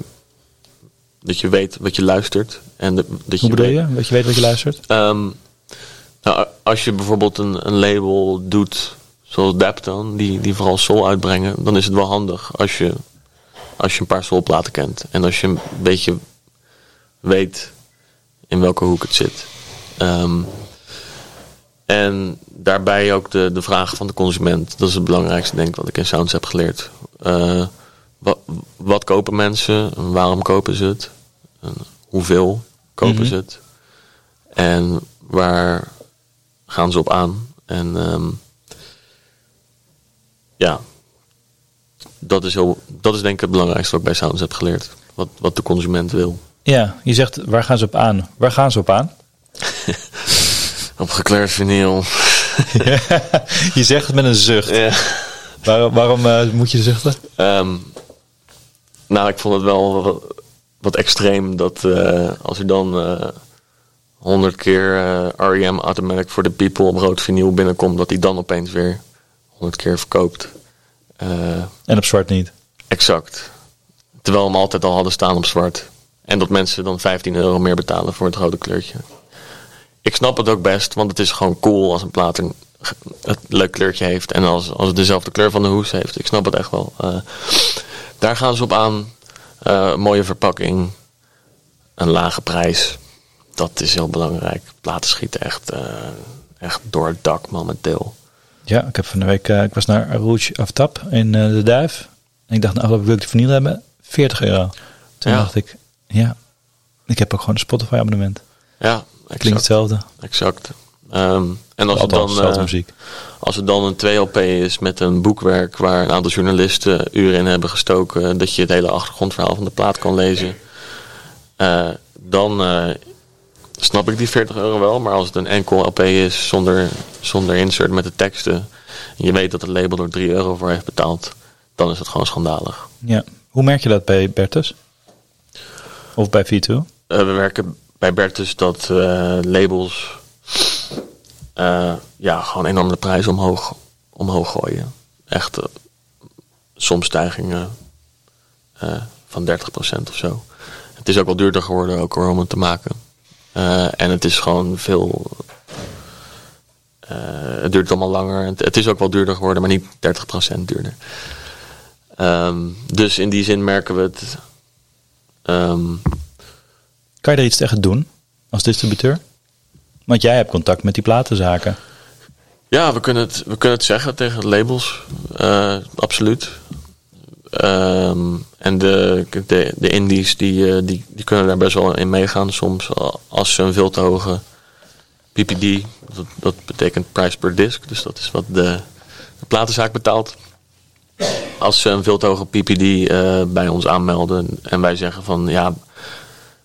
dat je weet wat je luistert. En de- dat Hoe je bedoel weet- je? Dat je weet wat je luistert? Ehm, nou, als je bijvoorbeeld een, een label doet, zoals Dapton, die, die vooral soul uitbrengen, dan is het wel handig als je, als je een paar soulplaten kent. En als je een beetje weet in welke hoek het zit. Ehm, en daarbij ook de, de vraag van de consument. Dat is het belangrijkste, denk ik, wat ik in Sounds heb geleerd. Eh, wat, wat kopen mensen? En Waarom kopen ze het? En hoeveel kopen Mhm. ze het? En waar gaan ze op aan? En ehm, ja, dat is, heel, dat is denk ik het belangrijkste wat ik bij Sounds heb geleerd. Wat, wat de consument wil. Ja, je zegt waar gaan ze op aan? Waar gaan ze op aan? Op gekleurd vinyl. je zegt het met een zucht. Ja. Waarom, waarom eh, moet je zuchten? Ehm, nou, ik vond het wel wat, wat extreem dat eh, als er dan honderd keer eh, R.E.M. Automatic for the People op rood vinyl binnenkomt, dat die dan opeens weer honderd keer verkoopt. Eh, En op zwart niet. exact. Terwijl we hem altijd al hadden staan op zwart. En dat mensen dan 15 euro meer betalen voor het rode kleurtje. Ik snap het ook best, want het is gewoon cool als een plaat een, een leuk kleurtje heeft. En als, als het dezelfde kleur van de hoes heeft. Ik snap het echt wel. Eh, daar gaan ze op aan. Eh, mooie verpakking. Een lage prijs. Dat is heel belangrijk. Platen schieten echt, eh, echt door het dak momenteel. Ja, ik heb van de week, ik was naar Rouge of Tap in de Duif. En ik dacht, nou, wil ik de vinyl hebben? 40 euro. Toen Ja. dacht ik, ja, ik heb ook gewoon een Spotify abonnement. Ja, Klinkt hetzelfde. exact. Ehm, en als het, dan, eh, als het dan een 2LP is met een boekwerk waar een aantal journalisten uren in hebben gestoken, dat je het hele achtergrondverhaal van de plaat kan lezen, eh, dan eh, snap ik die 40 euro wel. Maar als het een enkel LP is zonder, zonder insert met de teksten, en je weet dat het label er 3 euro voor heeft betaald, dan is het gewoon schandalig. Ja. Hoe merk je dat bij Bertus? Of bij V2? Eh, we werken bij Bertus dat eh, labels eh, ja, gewoon enorm de prijs omhoog, omhoog gooien. Echt eh, soms stijgingen van 30% of zo. Het is ook wel duurder geworden ook om te maken. En het is gewoon veel... het duurt allemaal langer. Het, het is ook wel duurder geworden, maar niet 30% duurder. Ehm, dus in die zin merken we het... ehm, Kan je er iets tegen doen als distributeur? Want jij hebt contact met die platenzaken. Ja, we kunnen het, we kunnen het zeggen tegen labels. Eh, absoluut. Ehm, en de, de, de indies die, eh, die, die kunnen daar best wel in meegaan soms. Als ze een veel te hoge PPD, dat, dat betekent price per disc. Dus dat is wat de, de platenzaak betaalt. Als ze een veel te hoge PPD eh, bij ons aanmelden en wij zeggen van ja,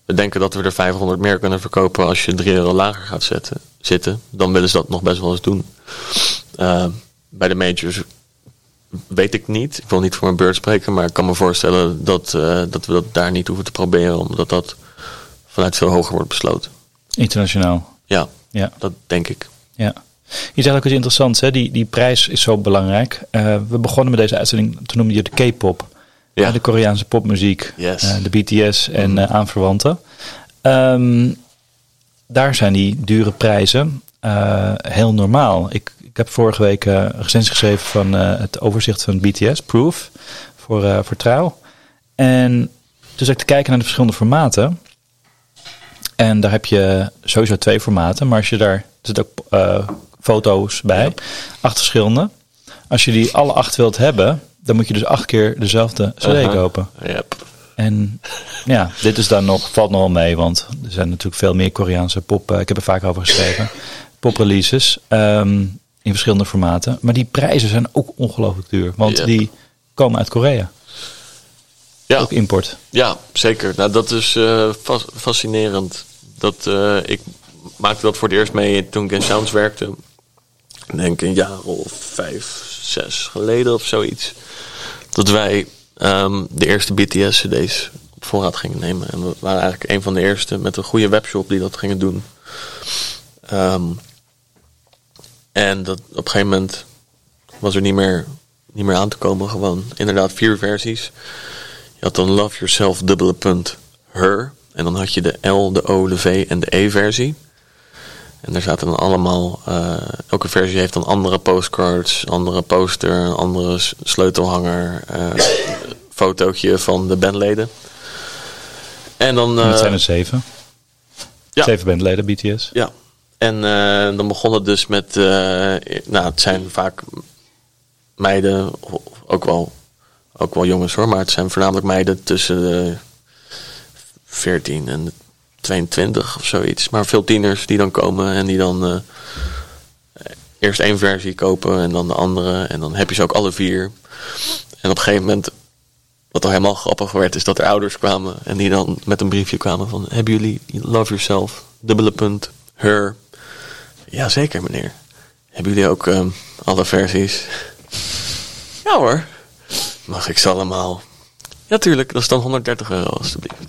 we denken dat we er 500 meer kunnen verkopen als je 3 euro lager gaat zetten, zitten, dan willen ze dat nog best wel eens doen. Uh, bij de majors weet ik niet. Ik wil niet voor mijn beurt spreken, maar ik kan me voorstellen dat, uh, dat we dat daar niet hoeven te proberen, omdat dat vanuit veel hoger wordt besloten. Internationaal. Ja, Ja. dat denk ik. Ja. Je zegt ook iets interessants, hè? Die, die prijs is zo belangrijk. Uh, we begonnen met deze uitzending, toen noemde je de K-pop. Ja. De Koreaanse popmuziek, Yes. uh, de BTS en mm. aanverwanten. Um, daar zijn die dure prijzen uh, heel normaal. Ik, ik heb vorige week een recensie geschreven van het overzicht van BTS, Proof, voor, voor Trouw. En dus ik te kijken naar de verschillende formaten. En daar heb je sowieso twee formaten, maar als je daar er zitten ook uh, foto's bij, acht verschillende. Als je die alle acht wilt hebben, dan moet je dus acht keer dezelfde CD -huh. kopen. Yep. En ja, dit is dan nog, valt nog wel mee, want er zijn natuurlijk veel meer Koreaanse pop, uh, ik heb er vaak over geschreven, popreleases um, in verschillende formaten. Maar die prijzen zijn ook ongelooflijk duur, want Yep. die komen uit Korea. Ja. Ook import. Ja, zeker. Nou, dat is uh, fascinerend. Dat, uh, ik maakte dat voor het eerst mee toen ik in Sounds werkte. Ik denk een jaar of vijf, zes geleden of zoiets. Dat wij um, de eerste BTS-CD's op voorraad gingen nemen. En we waren eigenlijk een van de eerste met een goede webshop die dat gingen doen. Um, en dat op een gegeven moment was er niet meer, niet meer aan te komen. Gewoon inderdaad vier versies. Je had dan Love Yourself, dubbele punt, Her. En dan had je de L, de O, de V en de E-versie. En daar zaten dan allemaal, eh, elke versie heeft dan andere postcards, andere poster, een andere sleutelhanger, eh fotootje van de bandleden. En dan... Dat eh, zijn er zeven. ja. Zeven bandleden, BTS. ja, en dan begon het dus met, nou het zijn vaak meiden, of ook wel, ook wel jongens hoor, maar het zijn voornamelijk meiden tussen de 14 en de 22 of zoiets. Maar veel tieners die dan komen en die dan eh, eerst één versie kopen en dan de andere. En dan heb je ze ook alle vier. En op een gegeven moment, wat al helemaal grappig werd, is dat er ouders kwamen en die dan met een briefje kwamen van, hebben jullie Love Yourself, dubbele punt, Her? Jazeker meneer. Hebben jullie ook ehm, alle versies? Ja hoor. Mag ik ze allemaal? Ja tuurlijk, dat is dan 130 euro alstublieft.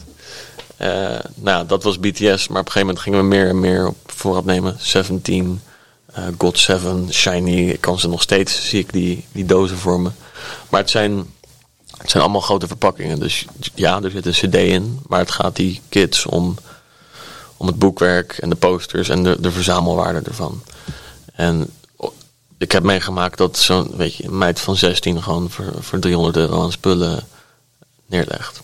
Eh, nou, dat was BTS, maar op een gegeven moment gingen we meer en meer op voorraad nemen. 17, eh, God 7, Shiny. Ik kan ze nog steeds, zie ik die, die dozen voor me. Maar het zijn, het zijn allemaal grote verpakkingen. Dus ja, er zit een cd in. Maar het gaat die kids om, om het boekwerk en de posters en de, de verzamelwaarde ervan. En ik heb meegemaakt dat zo'n weet je, meid van 16 gewoon voor, voor 300 euro aan spullen neerlegt.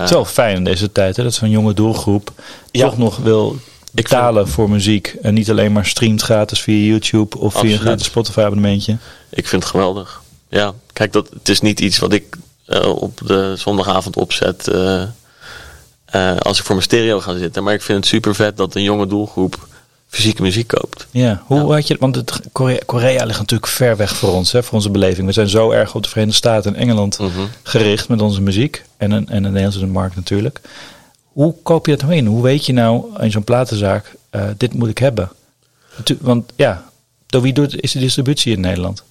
Het is wel fijn in deze tijd hè, dat zo'n jonge doelgroep Ja. toch nog wil betalen voor muziek. En niet alleen maar streamt gratis via YouTube of via een gratis Spotify abonnementje. Ik vind het geweldig. Ja, kijk, dat, het is niet iets wat ik eh, op de zondagavond opzet eh, eh, als ik voor mijn stereo ga zitten. Maar ik vind het super vet dat een jonge doelgroep fysieke muziek koopt. Ja, hoe had je Want het, Korea, Korea ligt natuurlijk ver weg voor ons, hè, voor onze beleving. We zijn zo erg op de Verenigde Staten en Engeland Mhm. gericht met onze muziek. En, een- en de Nederlandse markt natuurlijk. Hoe koop je dat nou in? Hoe weet je nou in zo'n platenzaak, eh, dit moet ik hebben? Want ja, door wie doet, is de distributie in Nederland?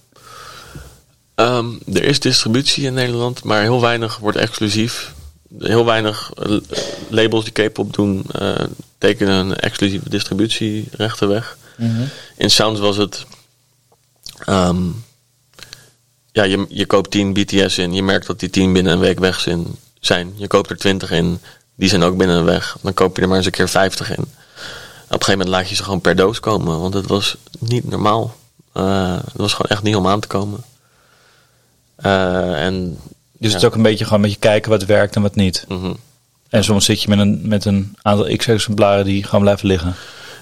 Ehm, er is distributie in Nederland, maar heel weinig wordt exclusief. Heel weinig eh, labels die K-pop doen, eh, tekenen een exclusieve distributierechten weg. In Sounds was het. ehm, ja, je, je koopt 10 BTS in. Je merkt dat die 10 binnen een week weg zijn. Je koopt er 20 in. Die zijn ook binnen een weg. Dan koop je er maar eens een keer 50 in. Op een gegeven moment laat je ze gewoon per doos komen. Want het was niet normaal. Eh, het was gewoon echt niet om aan te komen. Eh, en, Dus ja. het is ook een beetje gewoon met je kijken wat werkt en wat niet. Mhm. En soms zit je met een, met een aantal x-exemplaren die gewoon blijven liggen.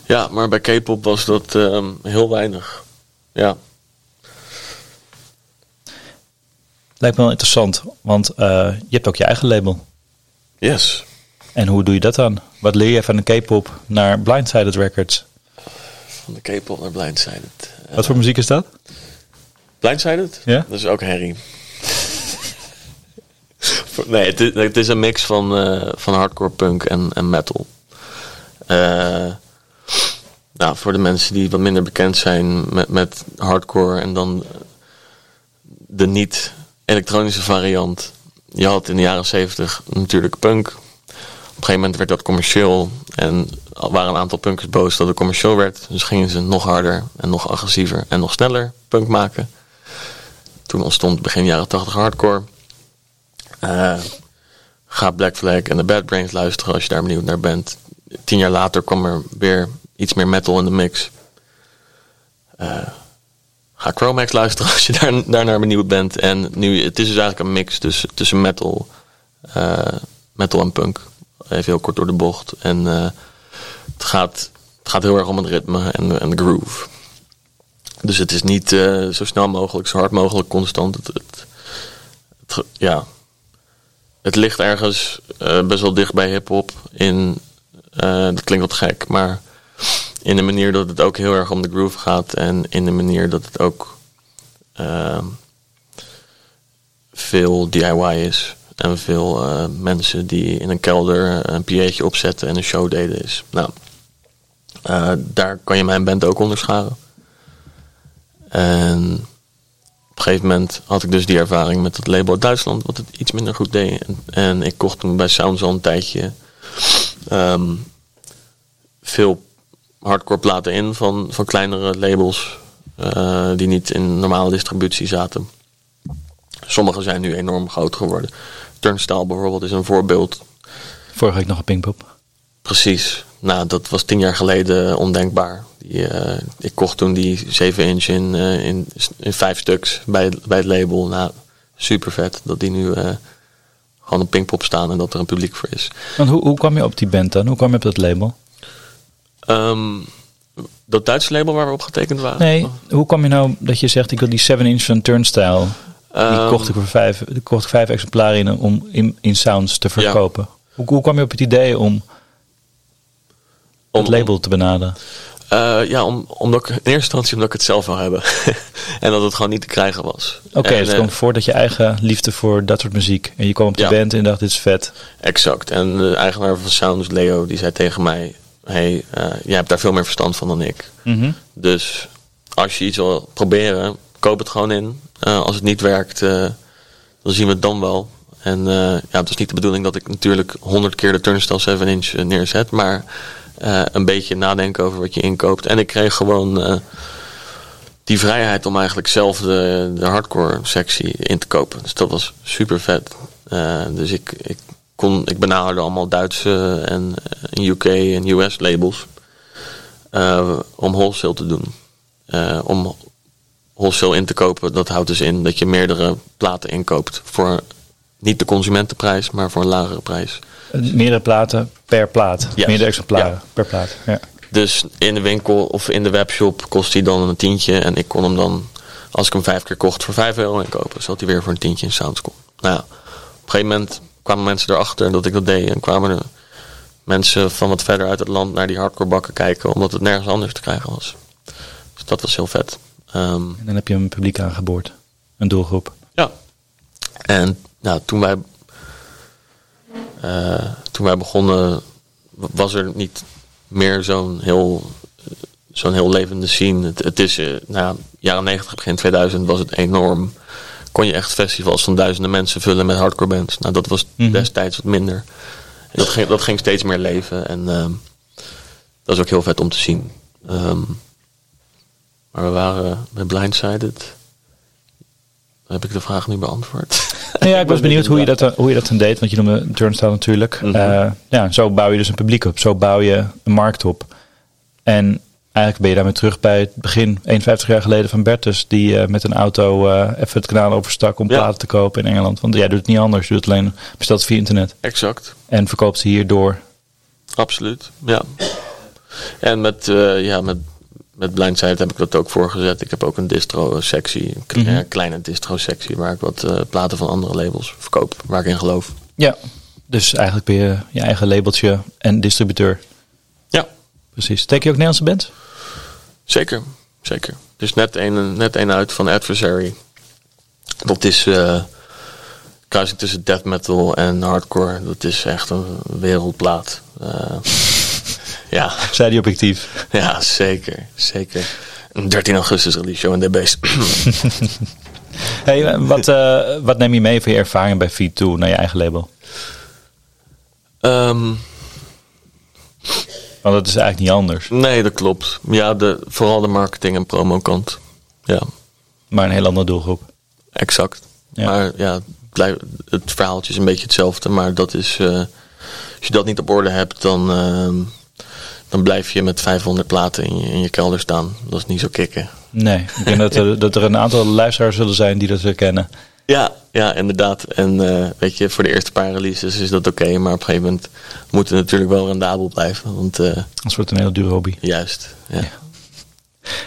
Ja, maar bij K-pop was dat ehm, heel weinig. Ja. Lijkt me wel interessant, want eh, je hebt ook je eigen label. Yes. En hoe doe je dat dan? Wat leer je van de K-pop naar Blindsided Records? Van de K-pop naar Blindsided. Wat voor muziek is dat? Blindsided? Ja? Dat is ook herrie. Nee, het is, een mix van, eh, van hardcore punk en, en metal. Eh, nou, voor de mensen die wat minder bekend zijn met, met hardcore en dan de niet-elektronische variant. Je had in de jaren 70 natuurlijk punk. Op een gegeven moment werd dat commercieel. En waren een aantal punkers boos dat het commercieel werd. Dus gingen ze nog harder en nog agressiever en nog sneller punk maken. Toen ontstond begin jaren 80 hardcore. Eh, ga Black Flag en de Bad Brains luisteren als je daar benieuwd naar bent. Tien jaar later kwam er weer iets meer metal in de mix. Eh, ga Chromax luisteren als je daar, daarnaar benieuwd bent. En nu, het is dus eigenlijk een mix tussen, tussen metal, eh, metal en punk. Even heel kort door de bocht. En het, gaat, het gaat heel erg om het ritme en, en de groove. Dus het is niet zo snel mogelijk, zo hard mogelijk constant. Het, het, ja. Het ligt ergens eh, best wel dicht bij hip-hop. In, eh, dat klinkt wat gek, maar in de manier dat het ook heel erg om de groove gaat. En in de manier dat het ook ehm, veel DIY is. En veel eh, mensen die in een kelder een PA'tje opzetten en een show deden is. Nou, eh, daar kan je mijn band ook onder scharen. En op een gegeven moment had ik dus die ervaring met het label uit Duitsland, wat het iets minder goed deed. En, ik kocht toen bij Sounds een tijdje ehm, veel hardcore platen in van, van kleinere labels eh, die niet in normale distributie zaten. Sommige zijn nu enorm groot geworden. Turnstile bijvoorbeeld is een voorbeeld. Vorige week nog een Pinkpop. Precies. Nou, dat was tien jaar geleden ondenkbaar. Die, eh, ik kocht toen die 7 inch in, eh, in, in vijf stuks bij, het- bij het label. Nou, super vet dat die nu eh, gewoon op Pinkpop staan en dat er een publiek voor is. Want hoe, hoe kwam je op die band dan? Hoe kwam je op dat label? Ehm, dat Duitse label waar we op getekend waren? Nee, hoe kwam je nou dat je zegt ik wil die 7 inch van Turnstile. Die Ehm, kocht ik voor vijf, kocht ik vijf exemplaren in om in, in sounds te verkopen. Hoe, hoe kwam je op het idee om om- het label te benaderen? Eh, ja, om, omdat ik, in eerste instantie omdat ik het zelf wil hebben. en dat het gewoon niet te krijgen was. Oké, dus het eh, kwam voor dat je eigen liefde voor dat soort muziek. En je kwam op de Ja. band en dacht dit is vet. Exact. En de eigenaar van Sounds, Leo, die zei tegen mij... hey, eh, jij hebt daar veel meer verstand van dan ik. Mhm. Dus als je iets wil proberen, koop het gewoon in. Als het niet werkt, dan zien we het dan wel. En ja, het is niet de bedoeling dat ik natuurlijk honderd keer de Turnstile 7 inch neerzet. Maar eh, een beetje nadenken over wat je inkoopt. En ik kreeg gewoon eh, die vrijheid om eigenlijk zelf de, de hardcore sectie in te kopen. Dus dat was super vet. Eh, dus ik, ik, kon, ik benaderde allemaal Duitse en UK en US labels. om wholesale te doen. Om wholesale in te kopen, dat houdt dus in dat je meerdere platen inkoopt. Voor niet de consumentenprijs, maar voor een lagere prijs. Meerdere platen per plaat. Yes. Meerdere exemplaren Ja. per plaat. Ja. Dus in de winkel of in de webshop kost hij dan een tientje. En ik kon hem dan, als ik hem vijf keer kocht, voor vijf euro inkopen. Zodat hij weer voor een tientje in Sounds kon. Nou ja, op een gegeven moment kwamen mensen erachter dat ik dat deed. En kwamen er mensen van wat verder uit het land naar die hardcore bakken kijken. Omdat het nergens anders te krijgen was. Dus dat was heel vet. Ehm, En dan heb je een publiek aangeboord. Een doelgroep. ja. En nou, toen wij, toen wij begonnen, was er niet meer zo'n heel, zo'n heel levende scene. Het, het is, eh, nou, jaren 90, begin 2000 was het enorm. Kon je echt festivals van duizenden mensen vullen met hardcore bands. Nou, dat was Mhm. destijds wat minder. En dat, ging, dat ging steeds meer leven. En ehm, dat is ook heel vet om te zien. Ehm, maar we waren met Blindsided. Heb ik de vraag nu beantwoord? Ja, ik was benieuwd hoe je, dat, dan- hoe je dat dan deed. Want je noemde Turnstile natuurlijk. Mhm. Eh, ja, zo bouw je dus een publiek op. Zo bouw je een markt op. En eigenlijk ben je daarmee terug bij het begin, 51 jaar geleden, van Bertus. Die eh, met een auto eh, even het kanaal overstak om Ja. platen te kopen in Engeland. Want jij doet het niet anders. Je doet het alleen bestelt via internet. Exact. En verkoopt ze hier door. Absoluut, ja. En met, eh, ja, met, met Blindsided heb ik dat ook voorgezet. Ik heb ook een distro-sectie, een Mhm. kleine distro-sectie... waar ik wat eh, platen van andere labels verkoop, waar ik in geloof. Ja. Dus eigenlijk ben je je eigen labeltje en distributeur. Ja, Precies. Teken je ook Nederlandse bands? zeker, zeker. Dus net een, net een uit van Adversary. Dat is eh kruising tussen death metal en hardcore. Dat is echt een wereldplaat. Eh, ja, Zei die objectief. ja, zeker, zeker. Een 13 augustus release show in de base. Hey, wat, eh, wat neem je mee van je ervaring bij V2 naar je eigen label? Ehm, Want dat is eigenlijk niet anders. nee, dat klopt. Ja, de, vooral de marketing- en promokant. Ja, Maar een heel andere doelgroep. exact. Ja. Maar ja, het verhaaltje is een beetje hetzelfde. Maar dat is, eh, als je dat niet op orde hebt, dan, ehm, dan blijf je met 500 platen in je, in je kelder staan. Dat is niet zo kicken. Nee, ik denk dat er, dat er een aantal luisteraars zullen zijn die dat herkennen. Ja, ja, inderdaad. En eh, weet je, voor de eerste paar releases is dat oké. maar op een gegeven moment moet het natuurlijk wel rendabel blijven. Want Anders wordt het een hele dure hobby. juist, ja.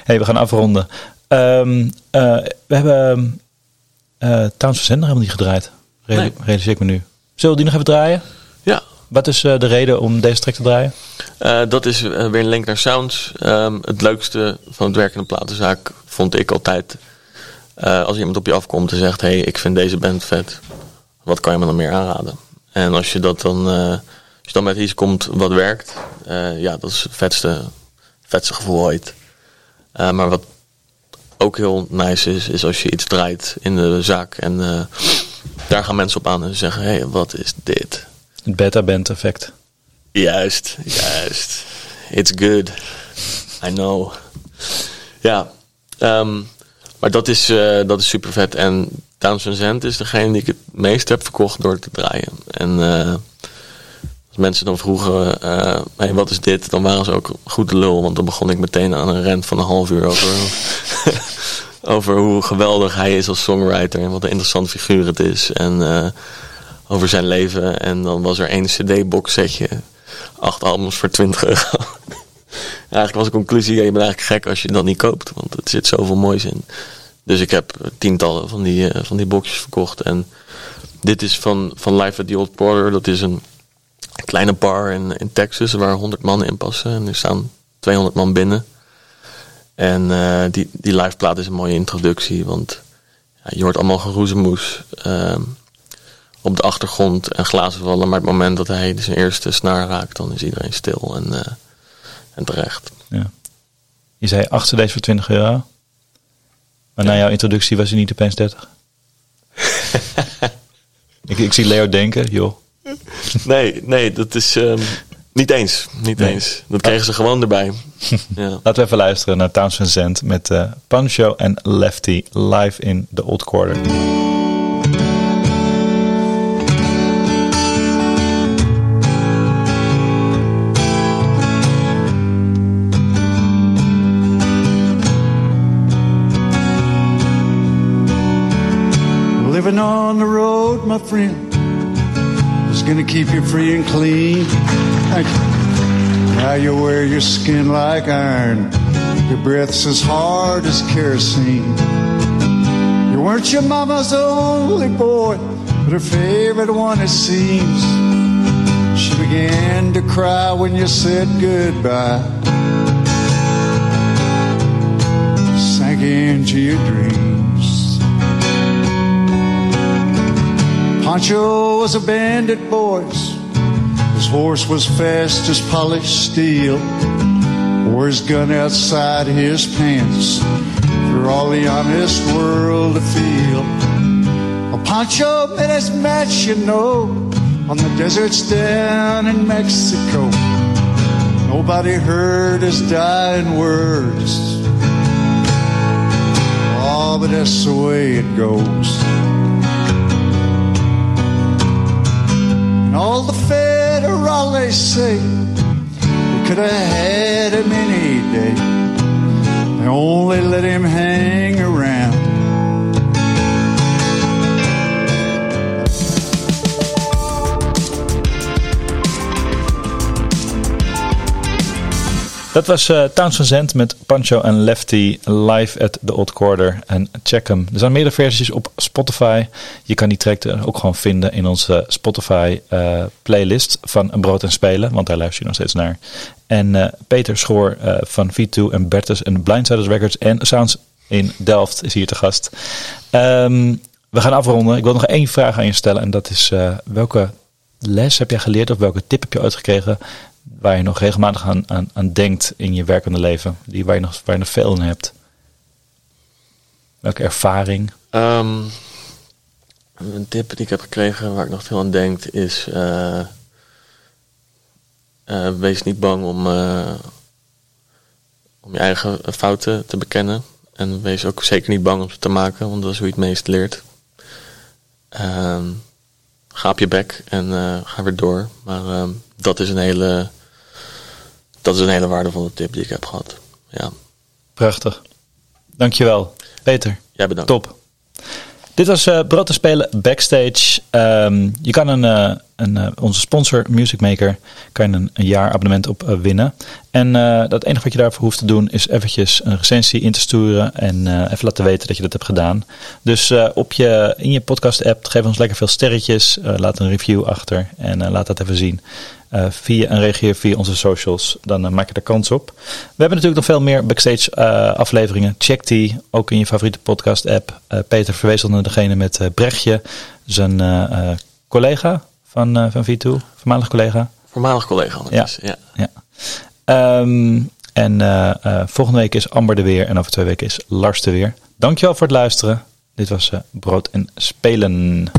Hey, we gaan afronden. Ehm, eh, we hebben eh Towns van Zender helemaal niet gedraaid. Nee. Realiseer ik me nu. Zullen we die nog even draaien? ja. Wat is eh, de reden om deze track te draaien? Eh, dat is eh, weer een link naar Sounds. Ehm, het leukste van het werken in een platenzaak vond ik altijd... als iemand op je afkomt en zegt... hey, ik vind deze band vet. Wat kan je me dan meer aanraden? En als je dat dan, als je dan met iets komt wat werkt... ja, dat is het vetste, vetste gevoel ooit. Maar wat ook heel nice is... is als je iets draait in de zaak... en daar gaan mensen op aan en zeggen... hey, wat is dit? Het beta-band effect. Juist, juist. It's good. I know. Ja, ehm, maar dat is, eh, dat is super vet. En Towns Van Zandt is degene die ik het meest heb verkocht door te draaien. En eh, Als mensen dan vroegen, eh, hey, wat is dit? Dan waren ze ook goed lul. Want dan begon ik meteen aan een rent van een half uur over, over hoe geweldig hij is als songwriter. En wat een interessant figuur het is. En over zijn leven. En dan was er één cd-box setje. Acht albums voor 20 euro. eigenlijk was de conclusie, je bent eigenlijk gek als je dat niet koopt. Want er zit zoveel moois in. Dus ik heb tientallen van die, eh, van die boxjes verkocht. En dit is van, van Live at the Old Porter. Dat is een kleine bar in, in Texas waar 100 man in passen. En er staan 200 man binnen. En uh, die, die liveplaat is een mooie introductie. Want je hoort allemaal geroezemoes uh, op de achtergrond en glazen vallen. Maar het moment dat hij zijn eerste snaar raakt, dan is iedereen stil en, uh, en terecht. Ja. Je zei 8 cd's voor 20 euro. Maar ja. na jouw introductie was hij niet opeens 30. ik, ik zie Leo denken, joh. Nee, nee, dat is um, niet eens. Niet nee. eens. Dat kregen ze gewoon erbij. ja. Laten we even luisteren naar Townsend Zend met uh, Pancho en Lefty live in the Old Quarter. My friend is gonna keep you free and clean. Thank you. Now you wear your skin like iron, your breath's as hard as kerosene. You weren't your mama's only boy, but her favorite one it seems. She began to cry when you said goodbye. Sank into your dreams. Pancho was a bandit, boys. His horse was fast as polished steel. Wore his gun outside his pants for all the honest world to feel. Well, Pancho met his match, you know, on the deserts down in Mexico. Nobody heard his dying words. Oh, but that's the way it goes. And all the federales say we could have had him any day. They only let him hang around. Dat was uh, Townsend Zend met Pancho en Lefty live at the Old Quarter. En check hem. Er zijn meerdere versies op Spotify. Je kan die track ook gewoon vinden in onze Spotify uh, playlist van Brood en Spelen. Want daar luister je nog steeds naar. En uh, Peter Schoor van V2 en Bertus en Blindsiders Records en Sounds in Delft is hier te gast. Um, we gaan afronden. Ik wil nog één vraag aan je stellen. En dat is welke les heb jij geleerd of welke tip heb je uitgekregen waar je nog regelmatig aan, aan, aan denkt in je werkende leven? Die waar je nog, waar je nog veel in hebt? Welke ervaring? Um, een tip die ik heb gekregen waar ik nog veel aan denk is... Uh, uh, wees niet bang om, uh, om je eigen fouten te bekennen. En wees ook zeker niet bang om ze te maken, want dat is hoe je het meest leert. Um, ga op je bek en ga weer door. Maar uh, dat is een hele. Dat is een hele waardevolle tip die ik heb gehad. Ja. Prachtig. Dankjewel. Peter. Jij bedankt. Top. Dit was uh, Brood te Spelen Backstage. Um, je kan een, uh, een, uh, onze sponsor Music Maker kan een, een jaar abonnement op winnen. En dat enige wat je daarvoor hoeft te doen is eventjes een recensie in te sturen en even laten weten dat je dat hebt gedaan. Dus op je, in je podcast app geef ons lekker veel sterretjes, laat een review achter en laat dat even zien. Uh, via en reageer via onze socials. Dan uh, maak je er kans op. We hebben natuurlijk nog veel meer backstage uh, afleveringen. Check die ook in je favoriete podcast app. Peter verwees naar degene met Brechtje, zijn collega van, van V2, voormalig collega. Voormalig collega. Ja. ja. ja. Um, en volgende week is Amber er weer en over twee weken is Lars er weer. Dankjewel voor het luisteren. Dit was Brood en Spelen.